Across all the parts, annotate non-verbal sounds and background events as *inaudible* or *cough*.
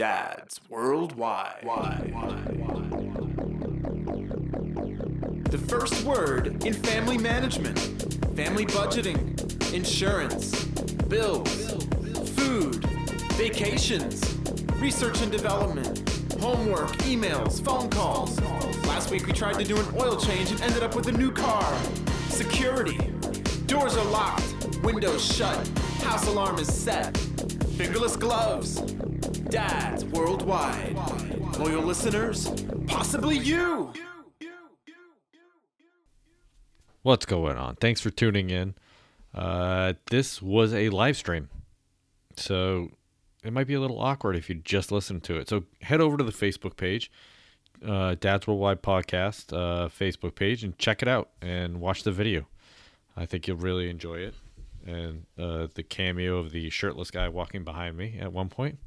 Dads Worldwide. The first word in family management, family budgeting, insurance, bills, food, vacations, research and development, homework, emails, phone calls. Last week we tried to do an oil change and ended up with a new car. Security. Doors are locked, windows shut, house alarm is set. Fingerless gloves. Dads worldwide. Loyal listeners, possibly you. What's going on? Thanks for tuning in. Uh, this was a live stream, so it might be a little awkward if you just listen to it. So head over to the Facebook page, uh, Dad's Worldwide Podcast uh, Facebook page, and check it out and watch the video. I think you'll really enjoy it. And uh, the cameo of the shirtless guy walking behind me at one point,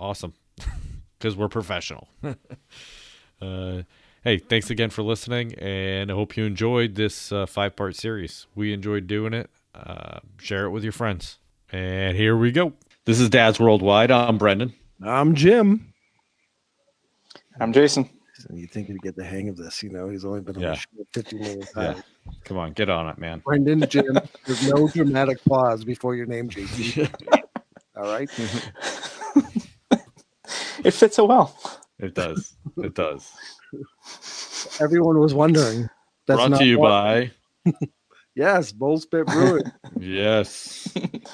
awesome, *laughs* because we're professional. *laughs* uh, hey, thanks again for listening, and I hope you enjoyed this uh, five part series. We enjoyed doing it. Uh, share it with your friends. And here we go. This is Dad's Worldwide. I'm Brendan. I'm Jim. I'm Jason. You think he'd get the hang of this? You know, he's only been on Yeah. the show 50 million Yeah. Come on, get on it, man. Brendan, Jim, there's no dramatic pause before your name, JC. *laughs* All right. It fits so well. It does. It does. Everyone was wondering. That's Brought not to you what- by *laughs* Yes, Bull Spit Brewing. yes,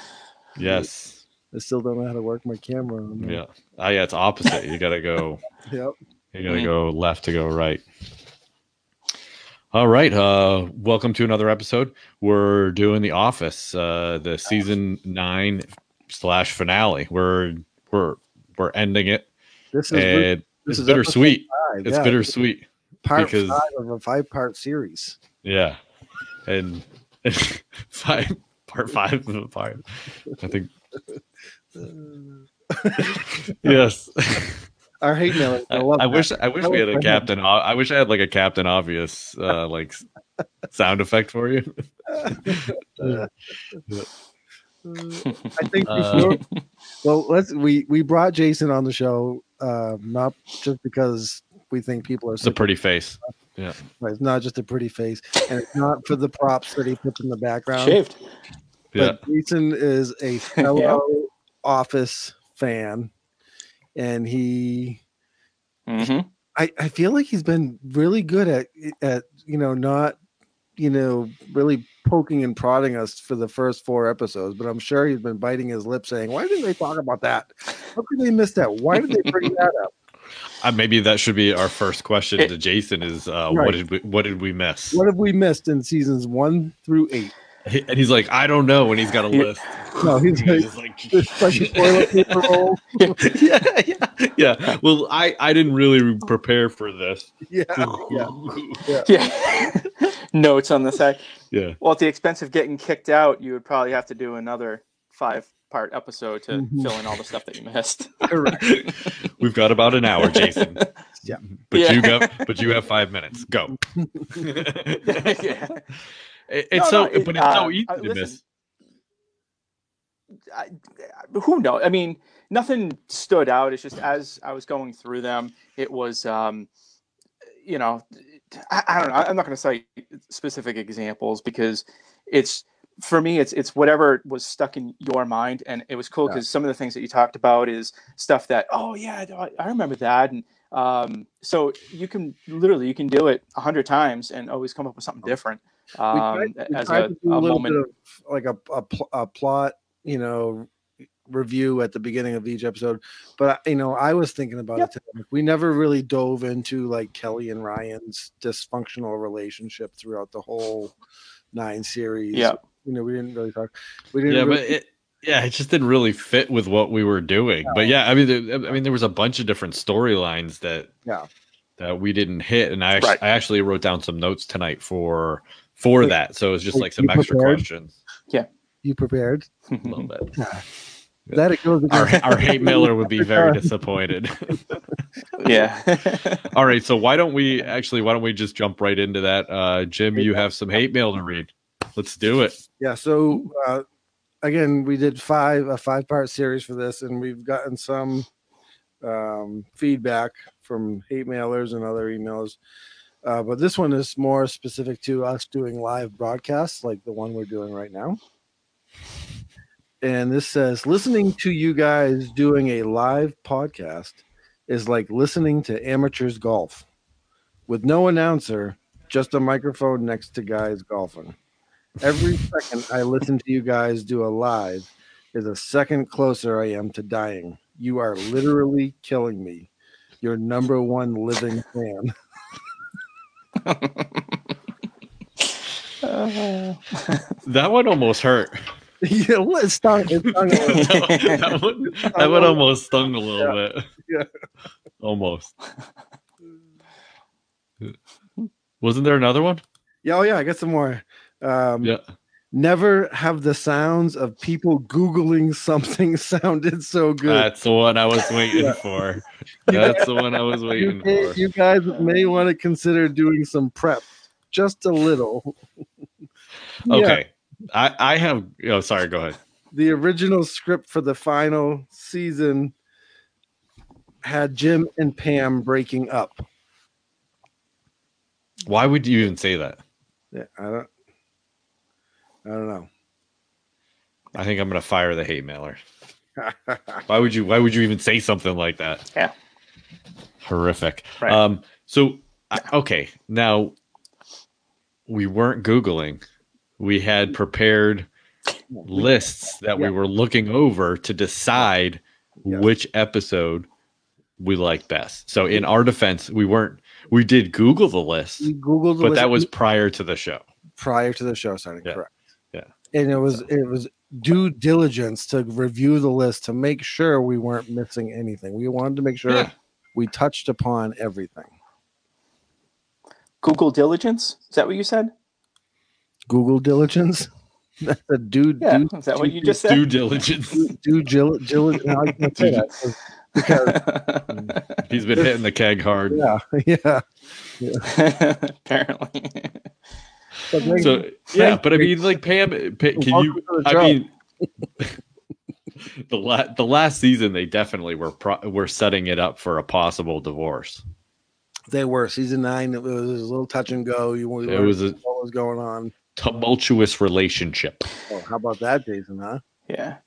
*laughs* yes, I still don't know how to work my camera. On yeah. Ah, yeah. It's opposite. You gotta go. *laughs* Yep. You gotta go left to go right. All right. Uh, welcome to another episode. We're doing The Office, uh, the season nine slash finale. We're we're we're ending it, This is and this it's is bittersweet. It's yeah. bittersweet. part because- five of a five part series. Yeah, and *laughs* five part five of the five. I think *laughs* yes. Our hate mail. I, I, I wish I wish we had a captain. I wish I had like a Captain Obvious uh, like sound effect for you. *laughs* Uh, I think Uh, before, *laughs* well, let's we we brought Jason on the show, uh, not just because we think people are It's a pretty face. Right, It's not just a pretty face, and it's not for the props that he puts in the background. Shaved. Yeah, But Jason is a *laughs* fellow Office fan, and he, hmm I, I feel like he's been really good at at you know not you know really poking and prodding us for the first four episodes, but I'm sure he's been biting his lip, saying, "Why didn't they talk about that? How could they miss that? Why did they bring that up? *laughs* uh, maybe that should be our first question It- to Jason: Is uh, Right. what did we what did we miss? What have we missed in seasons one through eight? He- And he's like, I don't know. And he's got a *laughs* list. No, he's *laughs* He's like, like, it's like toilet paper roll. yeah, yeah, yeah. Well, I I didn't really prepare for this. Yeah, yeah. Yeah. Notes on the side. *laughs* yeah. Well, at the expense of getting kicked out, you would probably have to do another five part episode to Mhm. fill in all the stuff that you missed. *laughs* *laughs* Correct. We've got about an hour, Jason. Yeah. But Yeah. you got but you have five minutes. Go. yeah. It- It's No, so no, it- but it's so uh, easy uh, to listen, miss. I, who knows? I mean, nothing stood out. It's just as I was going through them, it was, um, you know, I, I don't know. I'm not going to cite specific examples because it's for me, it's it's whatever was stuck in your mind, and it was cool Yeah. because some of the things that you talked about is stuff that oh yeah, I, remember that, and um, so you can literally you can do it a hundred times and always come up with something different We um, tried- we as a, a little moment. bit of like a, a, pl- a plot, you know, review at the beginning of each episode. But uh, you know, I was thinking about Yep. it. Today. We never really dove into like Kelly and Ryan's dysfunctional relationship throughout the whole nine series. Yeah. you know, we didn't really talk. We didn't. Yeah, really, but it yeah, it just didn't really fit with what we were doing. But yeah, I mean, there, I mean, there was a bunch of different storylines that Yeah. that we didn't hit, and I actually, Right. I actually wrote down some notes tonight for for Wait, that. So it's just wait, like some extra prepared? questions. Yeah. You prepared. A little bit. *laughs* That it goes Our, our hate mailer would be very disappointed. *laughs* *laughs* yeah. All right, so why don't we actually why don't we just jump right into that? Uh, Jim, you have some hate mail to read. Let's do it. Yeah. So uh, again, we did five a five part series for this, and we've gotten some um, feedback from hate mailers and other emails. Uh, but this one is more specific to us doing live broadcasts like the one we're doing right now. And this says listening to you guys doing a live podcast is like listening to amateurs golf with no announcer, just a microphone next to guys golfing. Every second I listen to you guys do a live is a second closer I am to dying. You are literally killing me. Your number one living fan. *laughs* *laughs* That one almost hurt. *laughs* yeah, it stung, it stung a little. that, that *laughs* one, *laughs* that one almost stung a little bit. Yeah. Almost. Wasn't there another one? Yeah, oh yeah, I got some more. Um, Yeah. Never have the sounds of people googling something sounded so good. That's the one I was waiting Yeah. for. That's the one I was you, waiting may- for. you guys may want to consider doing some prep, just a little. Yeah, Okay. I, I have oh sorry, go ahead. the original script for the final season had Jim and Pam breaking up. Why would you even say that? Yeah, I don't. I don't know. I think I'm gonna fire the hate mailer. Why would you why would you even say something like that? Yeah. Horrific. Right. Um so I, okay, now we weren't googling. We had prepared lists that we were looking over to decide Yeah. which episode we liked best. So in our defense, we weren't we did Google the list, we Googled, the but that was prior to the show. prior to the show starting. Yeah. Correct. Yeah. and it was it was due diligence to review the list to make sure we weren't missing anything. We wanted to make sure Yeah. we touched upon everything. Google diligence. Is that what you said? Google diligence. *laughs* That's a due Yeah. due Is that what you due- just Due said? diligence. due dil- diligence. How you gonna say that? Because *laughs* He's been hitting the keg hard. yeah, *laughs* yeah. Apparently. But they- So hmm. yeah, but I mean, like Pam, Pa- can you? I mean, the la- the last season they definitely were pro- were setting it up for a possible divorce. they were season nine. It was a little touch and go. You we It was a what was going on. Tumultuous relationship. Oh, how about that, Jason? Huh? Yeah.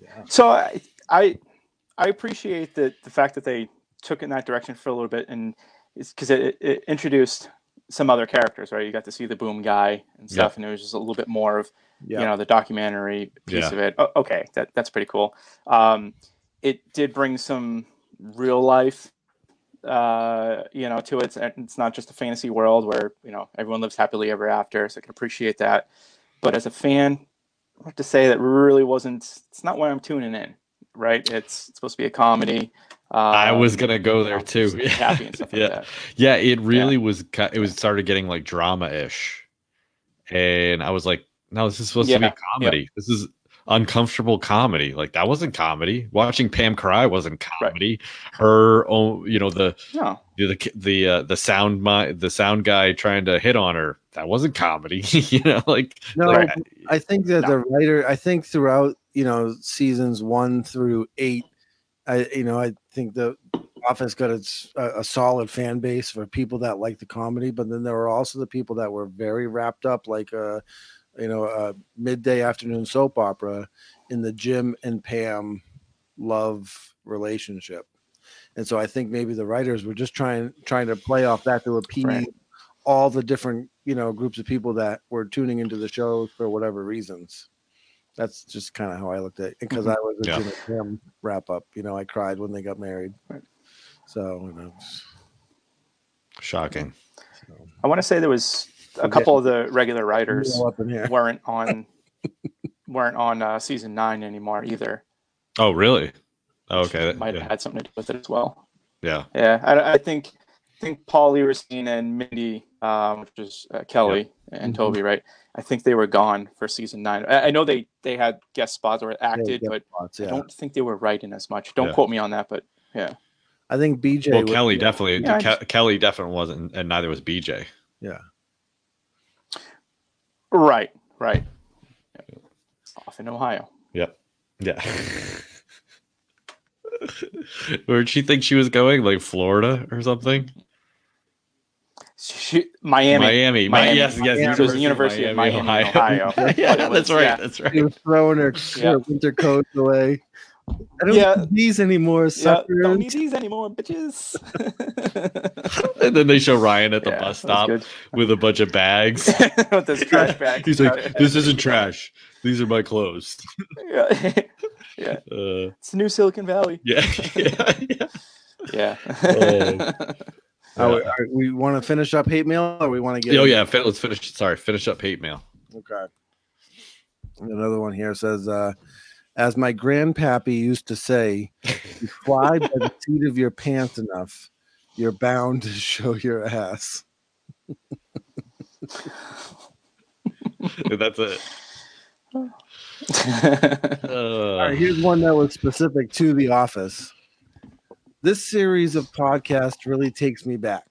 Yeah. So I, I I appreciate the the fact that they took it in that direction for a little bit, and it's because it, it introduced some other characters, right? You got to see the boom guy and stuff, and it was just a little bit more of Yeah. you know the documentary piece Yeah. of it. O- okay, that that's pretty cool. Um, it did bring some real life, uh, you know, to it. It's, it's not just a fantasy world where you know everyone lives happily ever after. So I can appreciate that. But as a fan, I have to say that really wasn't. It's not why I'm tuning in. Right? It's, it's supposed to be a comedy. Um, I was gonna go there too. just happy and stuff *laughs* like Yeah. Yeah, it really was. It was started getting like drama ish, and I was like, "No, this is supposed to Yeah, be yeah. comedy. This is uncomfortable comedy. Like that wasn't comedy. Watching Pam cry wasn't comedy. Her own, you know, the No. the the the, uh, the sound my the sound guy trying to hit on her. That wasn't comedy. *laughs* you know, like No, like, I think that No. the writer, I think throughout, you know, seasons one through eight, I, you know, I think the Office got its a, a solid fan base for people that like the comedy, but then there were also the people that were very wrapped up, like, uh, you know, a midday afternoon soap opera in the Jim and Pam love relationship. And so I think maybe the writers were just trying trying to play off that to appease Right. all the different you know groups of people that were tuning into the show for whatever reasons. That's just kind of how I looked at it because mm-hmm. I was a Yeah. Jim and Pam wrap up. You know, I cried when they got married. Right. So you know, shocking. so, I want to say there was a Forget- couple of the regular writers all up in here. weren't on *laughs* weren't on uh, season nine anymore either. Oh, really? Oh, okay. that- Might have had something to do with it as well. yeah. Yeah, I, I think I think Paul Lieberstein and Mindy, um, which is uh, Kelly and. Toby, right? I think they were gone for season nine. I, I know they they had guest spots or acted, guest but spots, I don't think they were writing as much. Don't Yeah. quote me on that, but yeah, I think BJ. Well, was- Kelly definitely. Yeah, I Ke- Kelly definitely wasn't, and neither was BJ. Yeah. Right, right. Off in Ohio. Yep. Yeah. *laughs* Where'd she think she was going? Like Florida or something? She, Miami. Miami. Mi- Miami. yes, yes. Miami. So it was the University of Miami, Ohio. *laughs* yeah, But it was- that's right. yeah. That's She right. was throwing her, Yeah. her winter coats away. I don't Yeah. need these anymore, Yeah, don't need these anymore, bitches. *laughs* And then they show Ryan at the Yeah, bus stop with a bunch of bags. *laughs* With those trash *laughs* bags. He's like, "This isn't trash. These are my clothes." yeah. yeah, Uh, it's the new Silicon Valley. yeah, yeah, yeah. Yeah. Are we, are we want to finish up hate mail, or we want to get? Oh yeah, fin- let's finish. Sorry, finish up hate mail. Okay. Another one here says, uh, as my grandpappy used to say, you *laughs* fly by the seat of your pants enough, you're bound to show your ass. That's it. All right, here's one that was specific to The Office. This series of podcasts really takes me back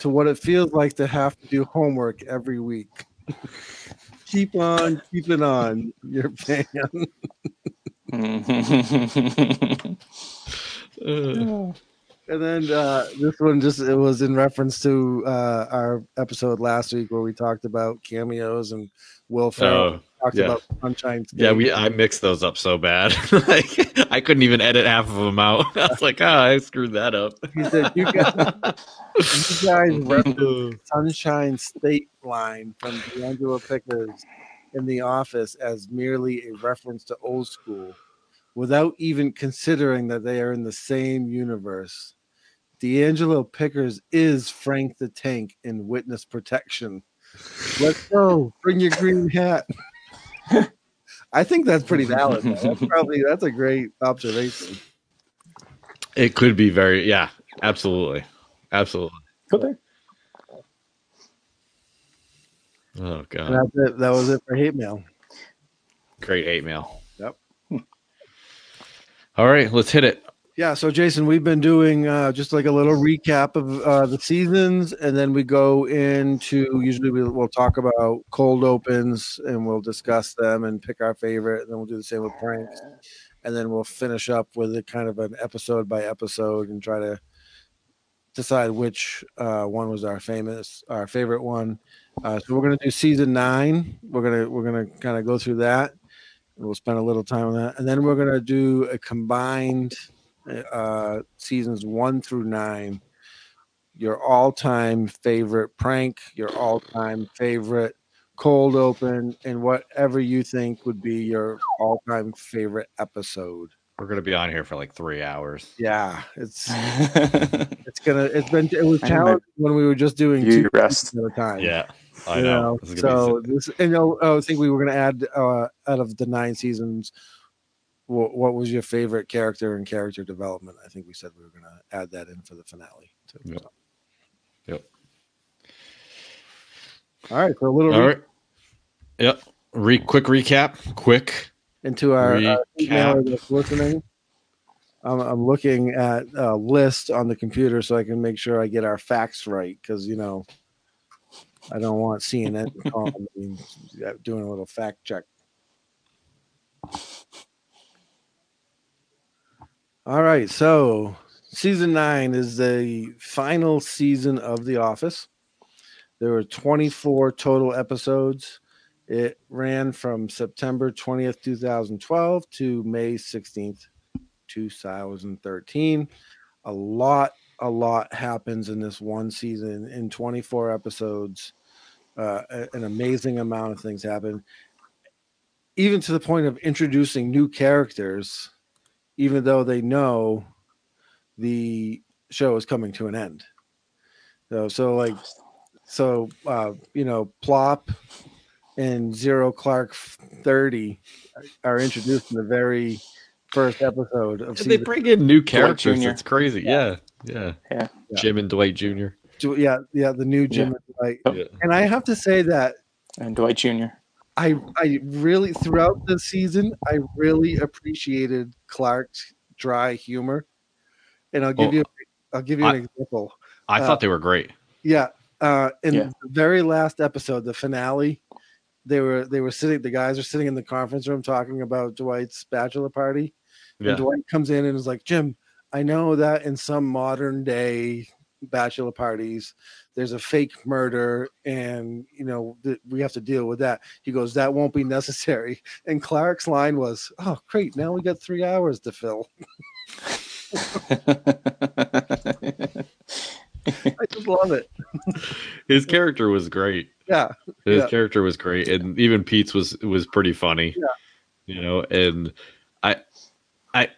to what it feels like to have to do homework every week. *laughs* Keep on keeping on, your fan. uh, *laughs* *laughs* And then uh, this one just it was in reference to uh, our episode last week where we talked about cameos and Will Ferrell oh, talked yeah. about Sunshine State. yeah, we I mixed those up so bad. *laughs* like I couldn't even edit half of them out. *laughs* I was like, oh, I screwed that up. He said, "You guys, *laughs* you guys referenced Sunshine State line from Deangelo Vickers in The Office as merely a reference to old school, without even considering that they are in the same universe. Deangelo Vickers is Frank the Tank in Witness Protection. Let's go. *laughs* Bring your green hat. *laughs* I think that's pretty valid. though. That's probably that's a great observation. It could be very, yeah, absolutely, absolutely. Could be. Oh god, that's it. That was it for hate mail. great hate mail. All right, let's hit it. Yeah, so Jason, we've been doing uh, just like a little recap of uh, the seasons, and then we go into usually we'll, we'll talk about cold opens and we'll discuss them and pick our favorite, and then we'll do the same with pranks, and then we'll finish up with a kind of an episode by episode and try to decide which uh, one was our famous, our favorite one. Uh, so we're gonna do season nine. We're gonna we're gonna kind of go through that. And we'll spend a little time on that, and then we're gonna do a combined uh, seasons one through nine, your all-time favorite prank, your all-time favorite cold open, and whatever you think would be your all-time favorite episode. We're gonna be on here for like three hours. Yeah, it's *laughs* it's gonna it's been it was I need my- challenging when we were just doing You two rest. at a time. Yeah, I you know. This So this, and you know, I think we were going to add uh, out of the nine seasons. What, what was your favorite character and character development? I think we said we were going to add that in for the finale. Too. Yep. So, Yep. All right, for a little All re- right. Yep. Re quick recap. Quick. Into our uh, emailer that's listening. I'm, I'm looking at a list on the computer so I can make sure I get our facts right because you know I don't want CNN calling me, doing a little fact check. All right, so season nine is the final season of The Office. There were 24 total episodes. It ran from September 20th, 2012 to May 16th, 2013. A lot, a lot happens in this one season in 24 episodes. Uh, an amazing amount of things happen, even to the point of introducing new characters, even though they know the show is coming to an end. So, so like, so uh, you know, Plop and Zero Clark 30 are introduced in the very first episode of They bring in new characters. It's crazy. Yeah. Yeah. Yeah. Jim and Dwight Jr. Yeah, yeah, the new Jim. Like, Yep. Yeah. and I have to say that And Dwight Jr. I I really throughout the season I really appreciated Clark's dry humor, and I'll give Oh, you I'll give you an I- example. I Uh, thought they were great. Yeah, uh, in Yeah. the very last episode, the finale, they were they were sitting. The guys are sitting in the conference room talking about Dwight's bachelor party, And Dwight comes in and is like, Jim, I know that in some modern day bachelor parties, there's a fake murder, and you know th- we have to deal with that. He goes, that won't be necessary. *laughs* And Clark's line was, "Oh, great! Now we got three hours to fill." *laughs* *laughs* *laughs* I just love it. His character was great. Yeah, His Yeah. character was great, and even Pete's was was pretty funny. Yeah. You know, and I, I,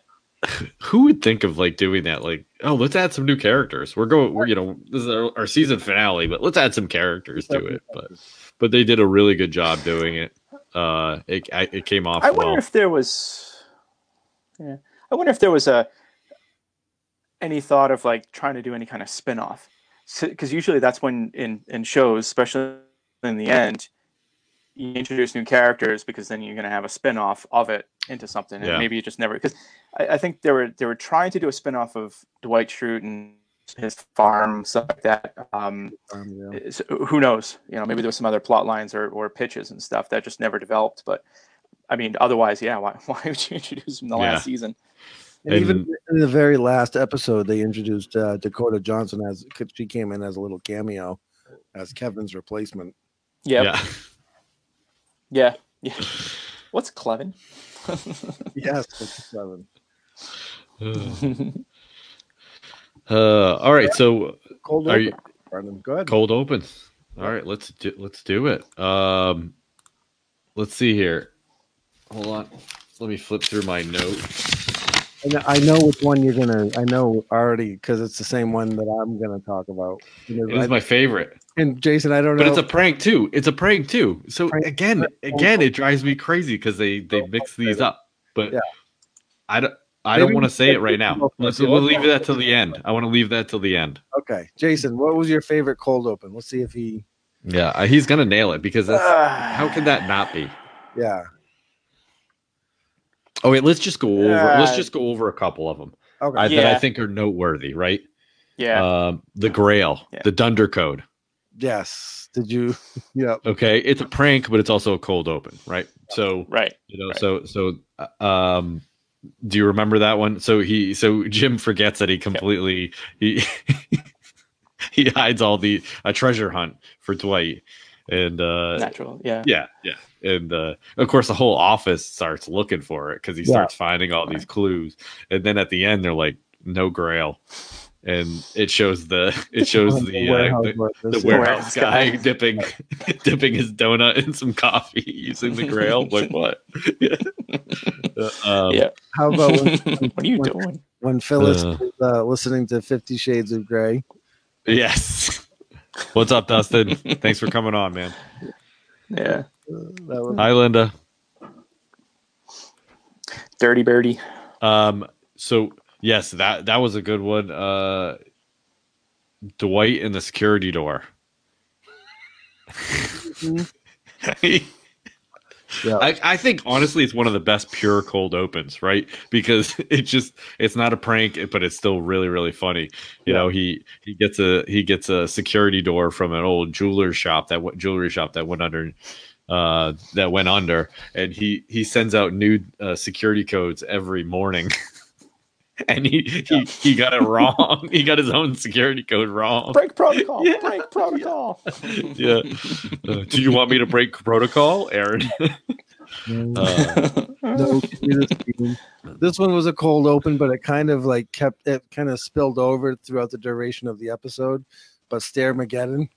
*sighs* who would think of like doing that? Like, oh, let's add some new characters. We're going, we're, you know, this is our, our season finale, but let's add some characters to it. But but they did a really good job doing it. Uh, it I, it came off I wonder well. if there was, yeah, I wonder if there was a any thought of like trying to do any kind of spin-off because usually that's when in in shows, especially in the end, you introduce new characters because then you're going to have a spin-off of it into something, and Yeah. maybe you just never because I, I think they were they were trying to do a spin-off of Dwight Schrute and his farm stuff like that. Um, um, yeah. is- who knows? You know, maybe there was some other plot lines or, or pitches and stuff that just never developed. But I mean, otherwise, yeah. Why, *laughs* why would you introduce him in the Yeah. last season? And, even in the very last episode, they introduced uh, Dakota Johnson as she came in as a little cameo as Kevin's replacement. Yeah, Yeah. *laughs* yeah, yeah. What's Clevin? *laughs* Yes, that's seven. *laughs* Uh, all right, so Cold Are open, you- Brendan. Go ahead. cold open. All right, let's do let's do it. Um, let's see here. Hold on. Let me flip through my notes. And I know which one you're gonna. I know already because it's the same one that I'm gonna talk about. Because It was I- my favorite, and Jason, I don't but know. But it's a prank too. It's a prank too. So Prank- again, again, it drives me crazy because they they mix these up. But Yeah. I don't. I don't want to say it right now. Let's we'll leave that till the end. I want to leave that till the end. okay, Jason, what was your favorite cold open? Let's see if he. Yeah, uh, he's gonna nail it because that's how can that not be? *sighs* Yeah. Oh wait, let's just go over. let's Uh, just go over a couple of them Okay. I, that I think are noteworthy. Right? Yeah, Um, the Grail, Yeah. the Dunder Code. yes. Did you? *laughs* Yeah. Okay, it's a prank, but it's also a cold open, right? So right. you know, Right. so so uh, um, do you remember that one? So he so Jim forgets that he completely he *laughs* he hides all the a treasure hunt for Dwight, and uh, Natural. Yeah. yeah, yeah, and uh, of course the whole office starts looking for it because he Yeah. starts finding all these clues, and then at the end they're like, no Grail, and it shows the *laughs* it shows *laughs* the uh, warehouse the, the warehouse Warehouse guy guy. dipping *laughs* dipping his donut in some coffee using the grail. Like what? um, yeah. How about when, what are you when- doing? when Phyllis Uh. was uh, listening to Fifty Shades of Grey? Yes. What's up, Dustin? *laughs* Thanks for coming on, man. Yeah. Was, Hi, Linda. Dirty Birdie. Um, so yes, that that was a good one. Uh, Dwight in the security door. *laughs* Yeah. I, I think honestly it's one of the best pure cold opens, right? *laughs* Because it just it's not a prank, but it's still really really funny. You Yeah. know, he he gets a he gets a security door from an old jeweler shop that jewelry shop that went under uh that went under and he he sends out new uh, security codes every morning. *laughs* *laughs* and he, he he got it *laughs* wrong. he got his own security code wrong. Break protocol. *laughs* Yeah. Break protocol. Yeah. Uh, do you want me to break protocol, Aaron? Mm, Uh, no. This one was a cold open, but it kind of like kept it kind of spilled over throughout the duration of the episode. But Stairmageddon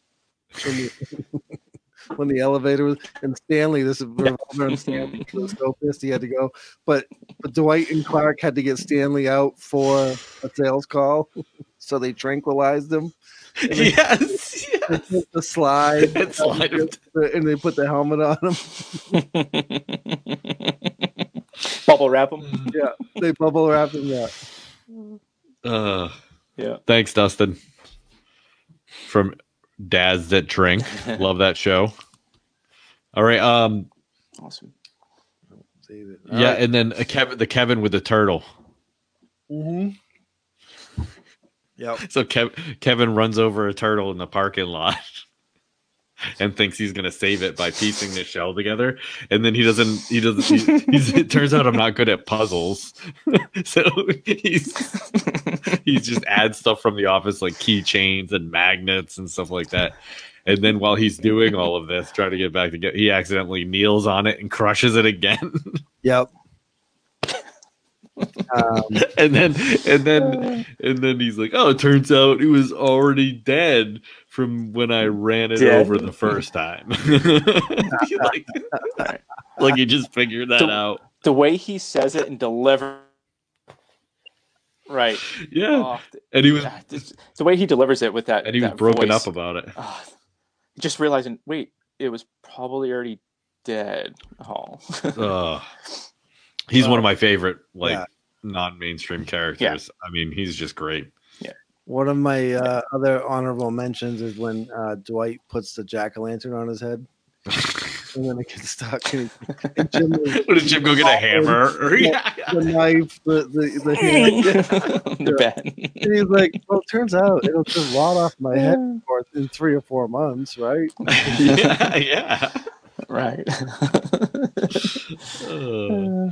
when the, elevator was and Stanley, this is *laughs* Revolver and Stanley *laughs* was so pissed he had to go. But but Dwight and Clark had to get Stanley out for a sales call, *laughs* so they tranquilized him. yes. They yes. put the slide And slide him and they put the helmet on him. Bubble wrap them. Yeah, they bubble wrap him. Yeah. Uh, Yeah. thanks, Dustin. From Dads That Drink. Love that show. All right. Um. Awesome. Save it. yeah, and then a Kevin, the Kevin with the turtle. Mm-hmm. Yep. So Kev, Kevin runs over a turtle in the parking lot. *laughs* *laughs* and thinks he's gonna save it by piecing the shell together, and then he doesn't. He doesn't. He, he's, it turns out I'm not good at puzzles, *laughs* so he's he just adds stuff from the office like keychains and magnets and stuff like that. And then while he's doing all of this, trying to get back to get, he accidentally kneels on it and crushes it again. *laughs* Yep. Um, and then and then and then he's like, "Oh, it turns out it was already dead from when I ran it Dead. over the first time." *laughs* like, like he just figured that So- out. the way he says it and deliver. Right. Yeah, Oh, and he was yeah, the way he delivers it with that. and he was broken voice. up about it. Ah, just realizing, wait, it was probably already dead. Oh. Ugh. he's one of my favorite like Yeah. non-mainstream characters. I mean, he's just great. One of my uh, other honorable mentions is when uh, Dwight puts the jack o' lantern on his head, and then it gets stuck. And, and Jim, is- *laughs* What did Jim go get a hammer? Or, *laughs* yeah. the knife, the the, the *laughs* hand. the bed. And he's like, "Well, it turns out it'll just rot off my head for in three or four months, right?" yeah, yeah. right. Uh,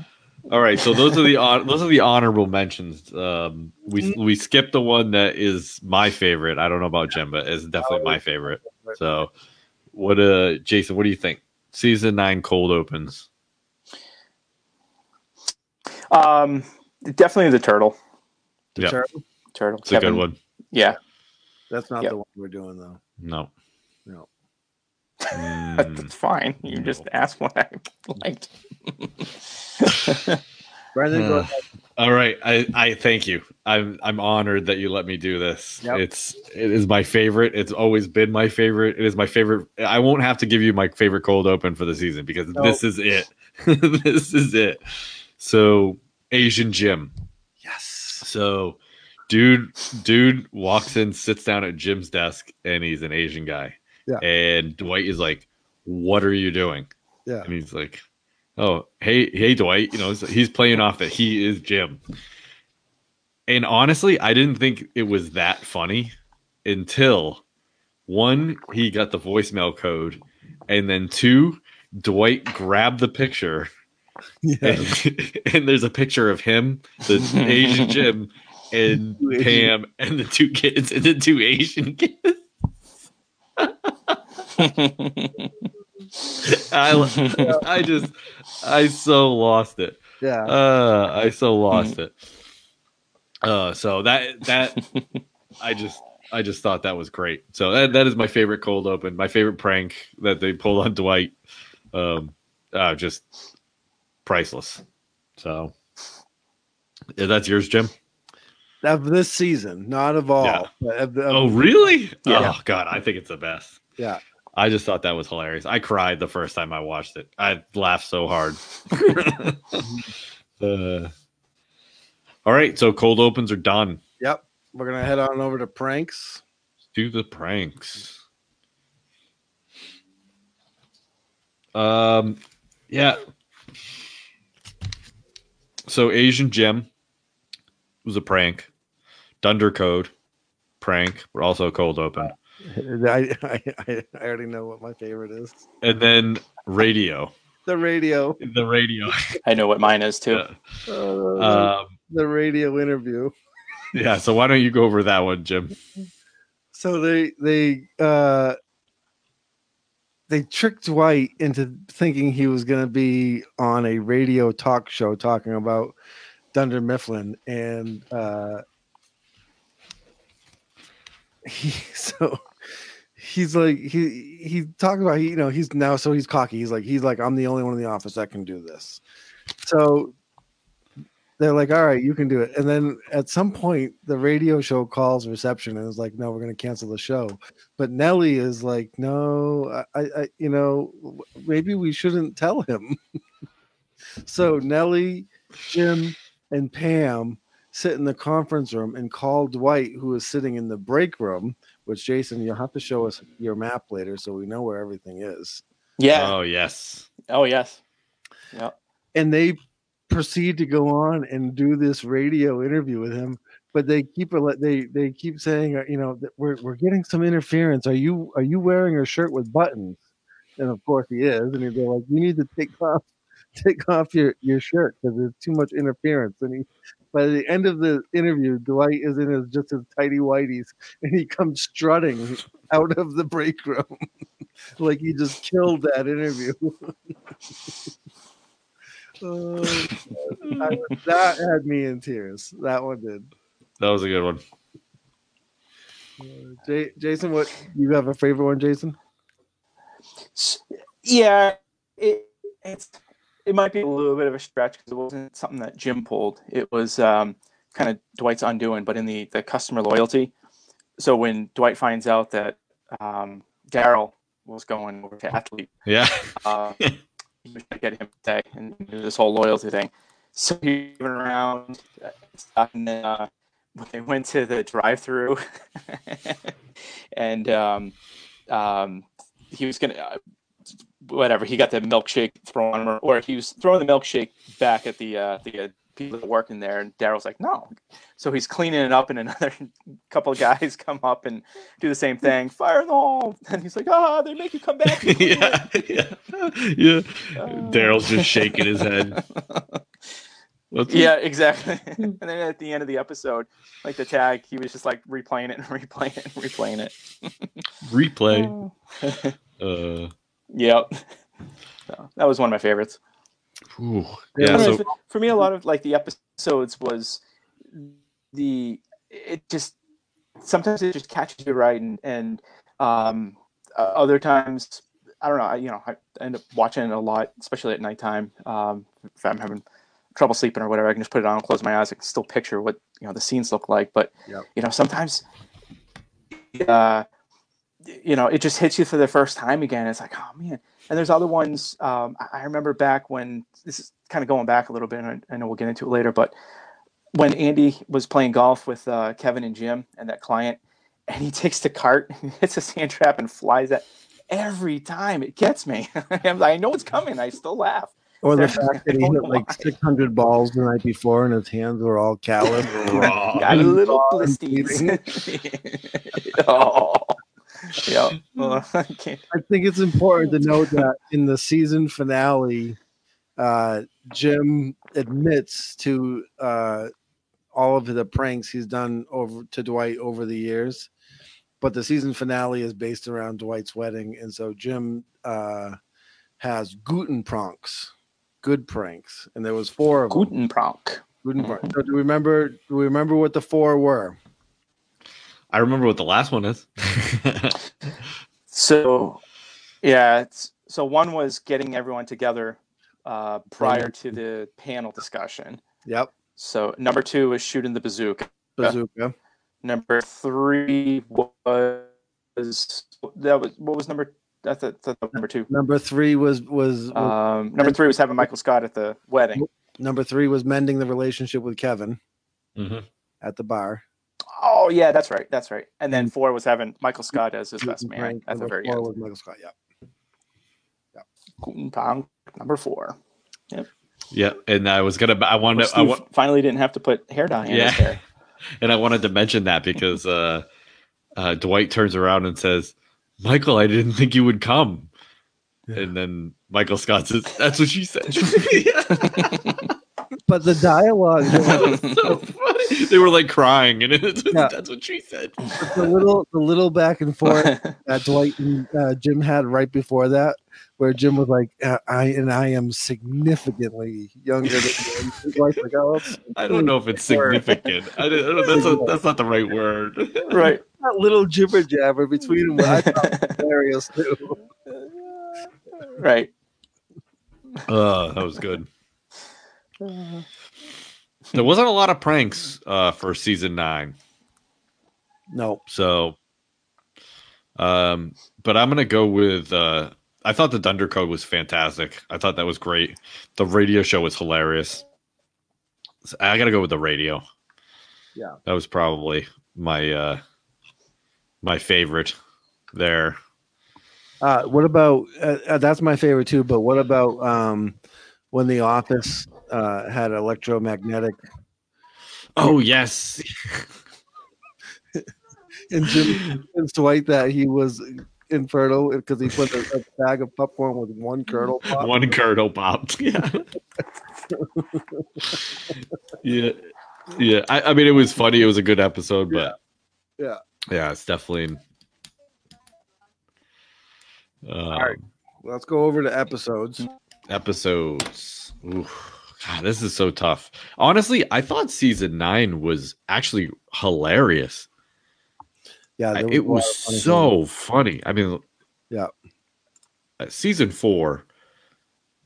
all right, so those are the hon- those are the honorable mentions. Um, we we skipped the one that is my favorite. I don't know about Jim, but it's definitely my favorite. So, what uh, Jason, what do you think? Season nine cold opens. um, definitely the turtle. The Yeah. turtle? Turtle. It's a good one. Yeah. That's not Yep. the one we're doing though. No, No. *laughs* Mm, That's fine. You just No. asked what I *laughs* liked. *laughs* Brendan, go Uh, ahead. all right, I, I thank you. I'm I'm honored that you let me do this. Yep. It's it is my favorite. It's always been my favorite. It is my favorite. I won't have to give you my favorite cold open for the season because No. this is it. this is it. So Asian Jim. yes. So dude dude walks in, sits down at Jim's desk, and he's an Asian guy. Yeah. And Dwight is like, "What are you doing?" Yeah. And he's like, "Oh, hey, hey, Dwight." You know, he's playing off that he is Jim. And honestly, I didn't think it was that funny until one, he got the voicemail code, and then two, Dwight grabbed the picture, Yeah. and, *laughs* and there's a picture of him, the Asian Jim, and *laughs* Pam, and the two kids, and the two Asian kids. *laughs* I, *laughs* I just, I so lost it. Yeah. Uh, I so lost it. Uh, so that that *laughs* I just I just thought that was great. So that that is my favorite cold open, my favorite prank that they pulled on Dwight. Um, uh, just priceless. So yeah, that's yours, Jim. of this season, not of all. Yeah. of of- Oh, really? Yeah. Oh God, I think it's the best. Yeah. I just thought that was hilarious. I cried the first time I watched it. I laughed so hard. *laughs* uh, all right, so cold opens are done. Yep. We're gonna head on over to pranks. do the pranks. Um, yeah. So Asian Jim was a prank. Dunder Code, prank, but also cold open. *laughs* I, I I I already know what my favorite is. And then radio. The radio. The radio. I know what mine is too. *laughs* Yeah. Uh, Um, the radio interview. yeah. So why don't you go over that one, Jim? So they they uh they tricked Dwight into thinking he was going to be on a radio talk show talking about Dunder Mifflin and uh *laughs* he so he's like he he talked about he you know he's now so he's cocky. He's like he's like I'm the only one in the office that can do this. So they're like all right you can do it. And then at some point the radio show calls reception and is like no we're going to cancel the show. But Nellie is like no I, I you know maybe we shouldn't tell him. *laughs* So Nellie Jim and Pam sit in the conference room and call Dwight, who is sitting in the break room. Which Jason, you'll have to show us your map later so we know where everything is. Yeah. Oh yes. oh yes. Yeah. And they proceed to go on and do this radio interview with him. but they keep it. They they keep saying, uh, you know, that we're we're getting some interference. Are you are you wearing a shirt with buttons? And of course he is. And they're like, you need to take off *laughs* take off your your shirt because there's too much interference. And he by the end of the interview, Dwight is in his just his tidy whities, and he comes strutting out of the break room *laughs* like he just killed that interview. *laughs* Oh, I- that had me in tears. That one did. That was a good one. Uh, J- Jason, what you have a favorite one, Jason? Yeah, it it's it might be a little bit of a stretch because it wasn't something that Jim pulled. It was um, kind of Dwight's undoing, but in the the customer loyalty. So when Dwight finds out that um, Daryl was going over to Athlead, Yeah. uh, he was trying to get him to stay and do this whole loyalty thing. So he went around uh, and then uh, when they went to the drive-through, *laughs* and um, um, he was gonna uh, whatever he got the milkshake thrown on him, or, or he was throwing the milkshake back at the uh, the uh, people that work in there, and Daryl's like, no. So he's cleaning it up, and another *laughs* couple of guys *laughs* come up and do the same thing, fire in the hole, and he's like, ah, they make you come back. and clean it." yeah. Yeah. Yeah. Daryl's just shaking his head. *laughs* What's Yeah, exactly. and then at the end of the episode, like the tag, he was just like replaying it and replaying it and replaying it. replay? Uh, Yep. So, that was one of my favorites. whew. Yeah, yeah. So for- for me, a lot of like the episodes was the it just sometimes it just catches you right, and and um, uh, other times I don't know. I, you know, I end up watching it a lot, especially at nighttime. Um, if I'm having trouble sleeping or whatever, I can just put it on, close my eyes, I can still picture what you know the scenes look like. But Yep. you know, sometimes, uh, you know, it just hits you for the first time again. It's like, oh man. And there's other ones. Um, I I remember back when this is kind of going back a little bit, and I, I know we'll get into it later, but when Andy was playing golf with uh, Kevin and Jim and that client, and he *laughs* takes the cart, *laughs* hits a sand trap, and flies it. Every time it gets me. *laughs* I'm like, I know it's coming. I still laugh. Or the fact that he hit like why. 600 balls the night before and his hands were all calloused. Got a little raw and blisties. oh, yeah. *laughs* Well, *laughs* I I think it's important to note that in the season finale, uh, Jim admits to uh, all of the pranks he's done over to Dwight over the years, but the season finale is based around Dwight's wedding, and so Jim uh, has Guten pranks, good pranks, and there was four of them. Guten Prank. Guten pranks. So do we remember? Do we remember what the four were? I remember what the last one is. *laughs* So, yeah, it's so one was getting everyone together uh, prior to the panel discussion. Yep, So number two was shooting the bazooka. bazooka. Number three was that was what was number that's a, that's a number two. Number three was was, was Um, number three was having Michael Scott at the wedding. number three was mending the relationship with Kevin Mhm. at the bar. Oh yeah, that's right, that's right. And then four was having Michael Scott as his best man prank. at the very four end. was Michael Scott. Yeah. Guten Tag, number four. Yep. Yeah, and I was gonna. I wanted. I Steve want, finally didn't have to put hair dye in Yeah. his *laughs* hair. *laughs* and I wanted to mention that because uh, uh, Dwight turns around and says, "Michael, I didn't think you would come." Yeah. And then Michael Scott says, *laughs* "That's what she said." But the dialogue, the, so funny. *laughs* They were like crying, and *laughs* it's, Yeah. that's what she said. the little, the little back and forth *laughs* that Dwight and uh, Jim had right before that, where Jim was like, uh, "I and I am significantly younger than you." And like, "Oh, I don't know if it's significant. I don't, I don't- that's, a, that's not the right word. right. that little jibber jabber between them." I thought hilarious too. right. Uh, that was good. *sighs* *sighs* There wasn't a lot of pranks uh, for season nine. No, So, um, but I'm gonna go with. Uh, I thought the Dunder Code was fantastic. I thought that was great. The radio show was hilarious. So I gotta go with the radio. Yeah. that was probably my uh, my favorite there. Uh, what about uh, uh, that's my favorite too? But what about um, when The Office uh, had electromagnetic? Oh yes. *laughs* and Jim convinced that he was infertile because he put a, a bag of popcorn with one kernel. Pop. One kernel popped. *laughs* Yeah. yeah. Yeah. I, I mean, it was funny. It was a good episode, but Yeah. yeah, it's definitely. Um, right. Let's go over to episodes. Episodes. Oof. God, this is so tough. Honestly, I thought season nine was actually hilarious. Yeah, I- there it was funny so funny. I mean, Yeah. uh, season four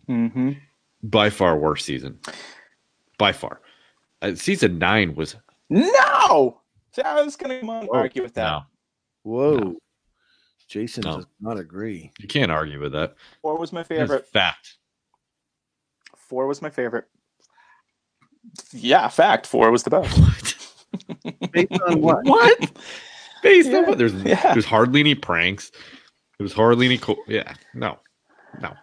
Mm-hmm. by far worst season, by far. Uh, season nine was No. See, I was gonna come on and Whoa. argue with that. no. Whoa. No. Jason No. does not agree. you can't argue with that. Four was my That's favorite. fact. Four was my favorite. Yeah, fact. Four was the best. *laughs* Based on what? What? Based Yeah, on what? There's yeah. there's hardly any pranks. It was hardly any. cool. yeah, no, no.